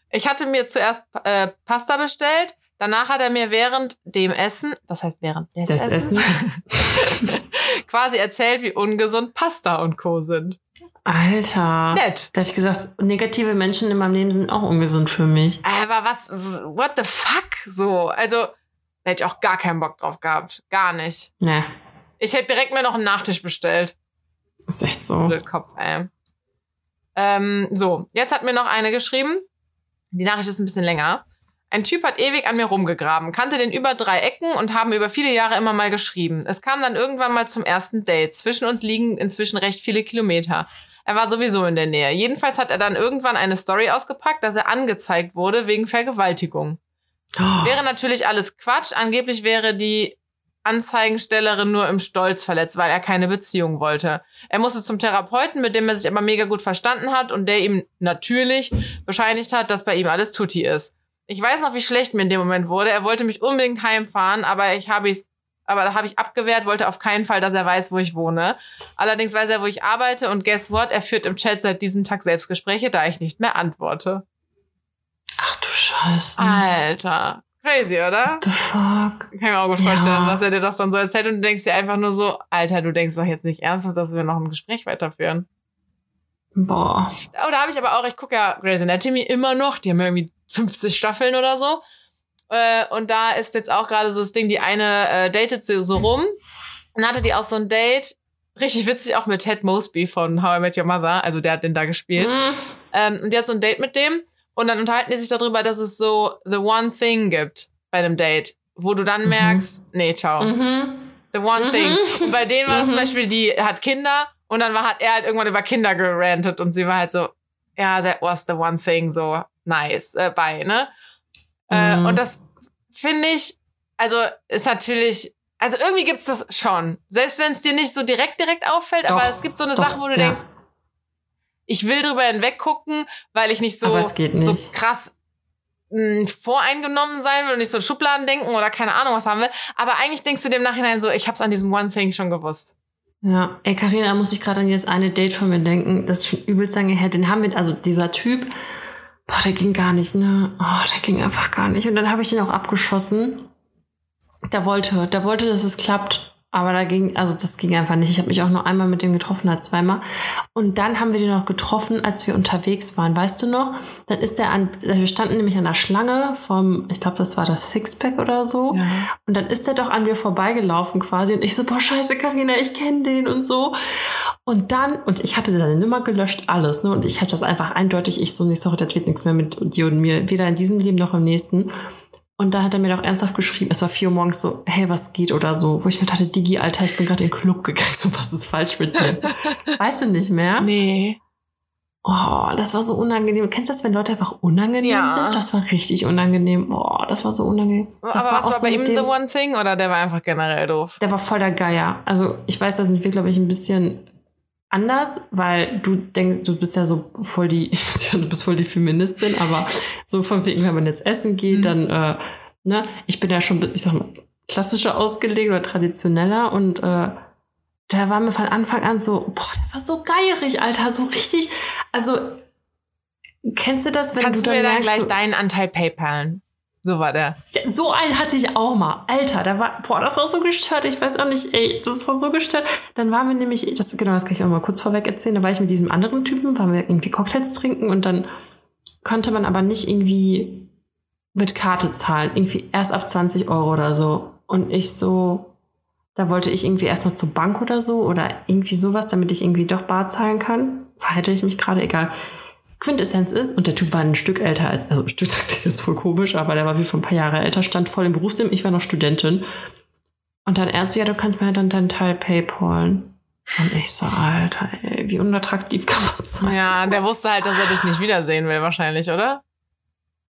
Ich hatte mir zuerst äh, Pasta bestellt, danach hat er mir während dem Essen, das heißt während des Das Essens, quasi erzählt, wie ungesund Pasta und Co. sind. Alter. Nett. Da hätte ich gesagt, negative Menschen in meinem Leben sind auch ungesund für mich. Aber was, what the fuck? So, also, da hätte ich auch gar keinen Bock drauf gehabt. Gar nicht. Ne, Ich hätte direkt mir noch einen Nachtisch bestellt. ist echt so. Blödkopf, ey. Ähm, so, jetzt hat mir noch eine geschrieben. Die Nachricht ist ein bisschen länger. Ein Typ hat ewig an mir rumgegraben, kannte den über drei Ecken und haben über viele Jahre immer mal geschrieben. Es kam dann irgendwann mal zum ersten Date. Zwischen uns liegen inzwischen recht viele Kilometer. Er war sowieso in der Nähe. Jedenfalls hat er dann irgendwann eine Story ausgepackt, dass er angezeigt wurde wegen Vergewaltigung. Oh, Wäre natürlich alles Quatsch. Angeblich wäre die Anzeigenstellerin nur im Stolz verletzt, weil er keine Beziehung wollte. Er musste zum Therapeuten, mit dem er sich aber mega gut verstanden hat und der ihm natürlich bescheinigt hat, dass bei ihm alles tutti ist. Ich weiß noch, wie schlecht mir in dem Moment wurde. Er wollte mich unbedingt heimfahren, aber ich habe es aber da habe ich abgewehrt, wollte auf keinen Fall, dass er weiß, wo ich wohne. Allerdings weiß er, wo ich arbeite und guess what? Er führt im Chat seit diesem Tag Selbstgespräche, da ich nicht mehr antworte. ach du Scheiße. Alter. Crazy, oder? What the fuck? Kann ich mir auch gut Ja. vorstellen, dass er dir das dann so erzählt und du denkst dir einfach nur so, Alter, du denkst doch jetzt nicht ernsthaft, dass wir noch ein Gespräch weiterführen. Boah. Oh, da habe ich aber auch, ich gucke ja Grey's Anatomy immer noch, die haben ja irgendwie 50 Staffeln oder so. Äh, und da ist jetzt auch gerade so das Ding, die eine äh, datet so, so rum. Und hatte die auch so ein Date, richtig witzig, auch mit Ted Mosby von How I Met Your Mother, also der hat den da gespielt. Hm. Ähm, und die hat so ein Date mit dem und dann unterhalten die sich darüber, dass es so the one thing gibt bei einem Date, wo du dann Mhm. merkst, nee, ciao. Mhm. The one Mhm. thing. Und bei denen war das zum Mhm. Beispiel, die hat Kinder und dann war, hat er halt irgendwann über Kinder gerantet und sie war halt so, ja, that was the one thing, so nice, äh, bei, ne? Äh, Mhm. und das finde ich, also ist natürlich, also irgendwie gibt's das schon. Selbst wenn es dir nicht so direkt, direkt auffällt, aber Doch, es gibt so eine doch, Sache, wo du ja. denkst, ich will drüber hinweggucken, weil ich nicht so, Aber geht so nicht. krass mh, voreingenommen sein will und nicht so Schubladen denken oder keine Ahnung was haben will. Aber eigentlich denkst du dem Nachhinein so, ich hab's an diesem One Thing schon gewusst. Ja, ey, Carina, da muss ich gerade an dieses eine Date von mir denken. Das ist schon übelst lange her. Den haben wir, also dieser Typ, boah, der ging gar nicht, ne? Oh, der ging einfach gar nicht. Und dann habe ich ihn auch abgeschossen. Der wollte, der wollte, dass es klappt. Aber da ging, also das ging einfach nicht. Ich habe mich auch nur einmal mit dem getroffen, halt zweimal. Und dann haben wir den noch getroffen, als wir unterwegs waren. Weißt du noch? Dann ist der an, wir standen nämlich an der Schlange vom, ich glaube, das war das Sixpack oder so. Ja. Und dann ist der doch an mir vorbeigelaufen quasi. Und ich so, boah, scheiße, Karina, ich kenne den und so. Und dann, und ich hatte seine Nummer gelöscht, alles, ne? Und ich hatte das einfach eindeutig, ich so, nicht, sorry, das wird nichts mehr mit dir und mir, weder in diesem Leben noch im nächsten. Und da hat er mir doch ernsthaft geschrieben, es war vier Uhr morgens so, hey, was geht oder so, wo ich mir dachte, Digi, Alter, ich bin gerade in den Club gegangen, so, was ist falsch mit dir? weißt du nicht mehr? Nee. Oh, das war so unangenehm. Kennst du das, wenn Leute einfach unangenehm ja. sind? Das war richtig unangenehm. Oh, das war so unangenehm. Das Aber war was war so bei ihm the one thing oder der war einfach generell doof? Der war voll der Geier. Also ich weiß, da sind wir, glaube ich, ein bisschen anders, weil du denkst, du bist ja so voll die, du bist voll die Feministin, aber so von wegen, wenn man jetzt essen geht, mhm. dann, äh, ne, ich bin ja schon, ich sag mal, klassischer ausgelegt oder traditioneller und äh, da war mir von Anfang an so, boah, der war so geierig, Alter, so richtig, also kennst du das, wenn Kannst du, dann du mir dann gleich so, deinen Anteil PayPalen? So war der. Ja, so einen hatte ich auch mal. Alter, da war, boah, das war so gestört. Ich weiß auch nicht, ey, das war so gestört. Dann waren wir nämlich, das, genau, das kann ich auch mal kurz vorweg erzählen. Da war ich mit diesem anderen Typen, waren wir irgendwie Cocktails trinken und dann konnte man aber nicht irgendwie mit Karte zahlen. Irgendwie erst ab 20 Euro oder so. Und ich so, da wollte ich irgendwie erstmal zur Bank oder so oder irgendwie sowas, damit ich irgendwie doch bar zahlen kann. Verhalte ich mich gerade, egal. Quintessenz ist, und der Typ war ein Stück älter als, also ein Stück, das ist voll komisch, aber der war wie vor ein paar Jahre älter, stand voll im Berufsleben, ich war noch Studentin. Und dann er so, ja, du kannst mir halt dann deinen Teil Paypalen. Und ich so, Alter, ey, wie unattraktiv kann man sein? Ja, der wusste halt, dass er dich nicht wiedersehen will, wahrscheinlich, oder?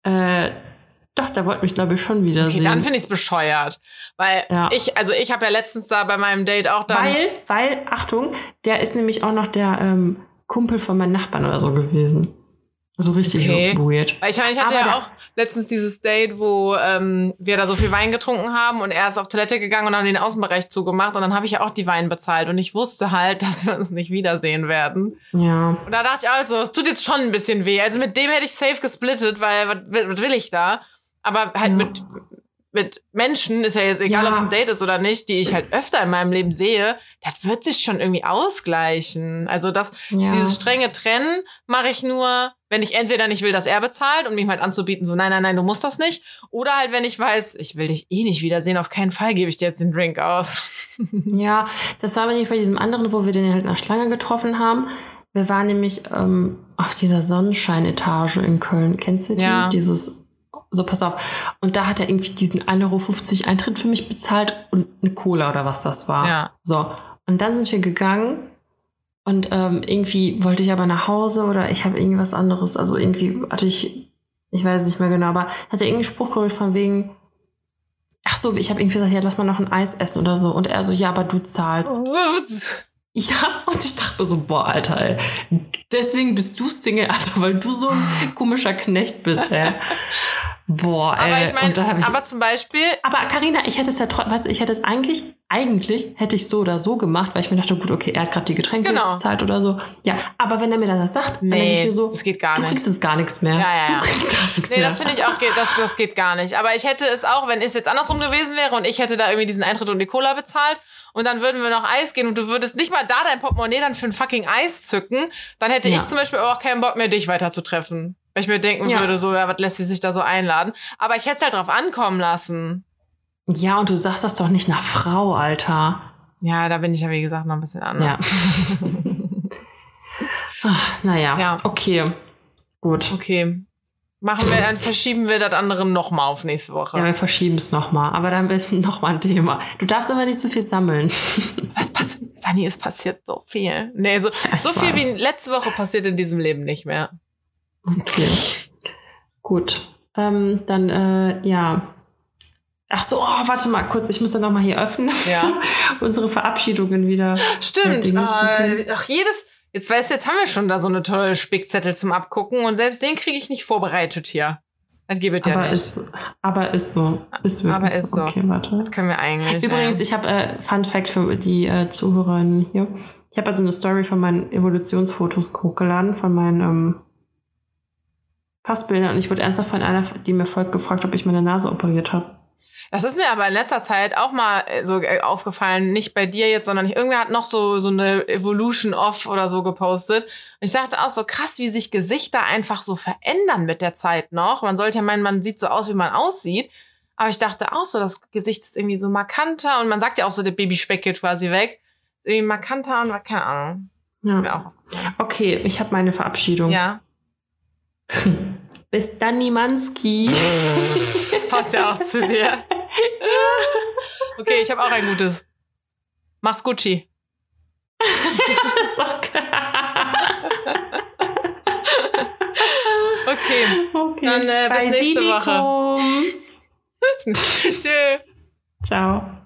Äh, doch, der wollte mich, glaube ich, schon wiedersehen. Okay, dann finde ich es bescheuert. Weil ja. ich, also ich habe ja letztens da bei meinem Date auch da. Weil, weil, Achtung, der ist nämlich auch noch der ähm, Kumpel von meinen Nachbarn oder so gewesen. So richtig okay. weird. Ich ich hatte Aber ja auch letztens dieses Date, wo ähm, wir da so viel Wein getrunken haben und er ist auf Toilette gegangen und haben den Außenbereich zugemacht und dann habe ich ja auch die Wein bezahlt und ich wusste halt, dass wir uns nicht wiedersehen werden. Ja. Und da dachte ich also, es tut jetzt schon ein bisschen weh. Also mit dem hätte ich safe gesplittet, weil was, was will ich da? Aber halt ja. mit mit Menschen, ist ja jetzt egal, ja. ob es ein Date ist oder nicht, die ich halt öfter in meinem Leben sehe, das wird sich schon irgendwie ausgleichen. Also das, ja. dieses strenge Trennen mache ich nur, wenn ich entweder nicht will, dass er bezahlt, um ihm halt anzubieten, so nein, nein, nein, du musst das nicht. Oder halt, wenn ich weiß, ich will dich eh nicht wiedersehen, auf keinen Fall gebe ich dir jetzt den Drink aus. ja, das war aber nicht bei diesem anderen, wo wir den halt nach Schlange getroffen haben. Wir waren nämlich ähm, auf dieser Sonnenscheinetage in Köln. Kennst du die? Ja. Dieses so, pass auf. Und da hat er irgendwie diesen 1,50 Euro Eintritt für mich bezahlt und eine Cola oder was das war. Ja. So. Und dann sind wir gegangen und ähm, irgendwie wollte ich aber nach Hause oder ich habe irgendwas anderes. Also irgendwie hatte ich, ich weiß nicht mehr genau, aber hat er irgendwie Spruch geholt von wegen, ach so, ich habe irgendwie gesagt, ja, lass mal noch ein Eis essen oder so. Und er so, ja, aber du zahlst. Ja, und ich dachte so, boah, Alter, ey, deswegen bist du Single, Alter, weil du so ein komischer Knecht bist, hä? Boah, ey. Aber ich meine, aber zum Beispiel. Aber Karina, ich hätte es ja trotzdem, weißt du, ich hätte es eigentlich, eigentlich hätte ich so oder so gemacht, weil ich mir dachte, gut, okay, er hat gerade die Getränke genau. bezahlt oder so. Ja, aber wenn er mir dann das sagt, nee, dann denke ich mir so, das geht gar du nicht. kriegst es gar nichts mehr. Ja, ja, ja. Du kriegst gar nichts nee, mehr. das finde ich auch, das, das geht gar nicht. Aber ich hätte es auch, wenn es jetzt andersrum gewesen wäre und ich hätte da irgendwie diesen Eintritt und die Cola bezahlt und dann würden wir noch Eis gehen und du würdest nicht mal da dein Portemonnaie dann für ein fucking Eis zücken, dann hätte ja. ich zum Beispiel auch keinen Bock mehr, dich weiter zu treffen. Weil ich mir denken ja. würde, so, ja, was lässt sie sich da so einladen? Aber ich hätte es halt drauf ankommen lassen. Ja, und du sagst das doch nicht nach Frau, Alter. Ja, da bin ich ja, wie gesagt, noch ein bisschen anders. Ja. Ach, naja, ja. okay. Gut. Okay. Machen wir, dann verschieben wir das andere nochmal auf nächste Woche. Ja, wir verschieben es nochmal. Aber dann nochmal ein Thema. Du darfst aber nicht so viel sammeln. Was passiert? Dani, es passiert so viel. Nee, so, ja, so viel wie letzte Woche passiert in diesem Leben nicht mehr. Okay. Gut. Ähm, dann, äh, ja. Ach so, oh, warte mal kurz, ich muss dann nochmal hier öffnen. Ja. Unsere Verabschiedungen wieder. Stimmt. Äh, ach, jedes, jetzt weißt du, jetzt haben wir schon da so eine tolle Spickzettel zum Abgucken und selbst den kriege ich nicht vorbereitet hier. Das gibt ja aber nicht. Ist, aber ist so. Ist wirklich aber ist so. Okay, warte. Das können wir eigentlich. Übrigens, ja. ich habe äh, Fun Fact für die äh, Zuhörerinnen hier. Ich habe also eine Story von meinen Evolutionsfotos hochgeladen, von meinen ähm, Passbilder und ich wurde ernsthaft von einer, die mir folgt, gefragt, ob ich meine Nase operiert habe. Das ist mir aber in letzter Zeit auch mal äh, so äh, aufgefallen, nicht bei dir jetzt, sondern irgendwer hat noch so, so eine Evolution Off oder so gepostet. Und ich dachte auch so krass, wie sich Gesichter einfach so verändern mit der Zeit noch. Man sollte ja meinen, man sieht so aus, wie man aussieht. Aber ich dachte auch so, das Gesicht ist irgendwie so markanter und man sagt ja auch so, der Babyspeck geht quasi weg. Irgendwie markanter und keine Ahnung. Ja. Okay, ich habe meine Verabschiedung. Ja. Bis dann, Nimanski. Das passt ja auch zu dir. Okay, ich habe auch ein gutes. Mach's Gucci. das okay. okay. okay. Dann äh, bis nächste Woche. Tschö. Ciao.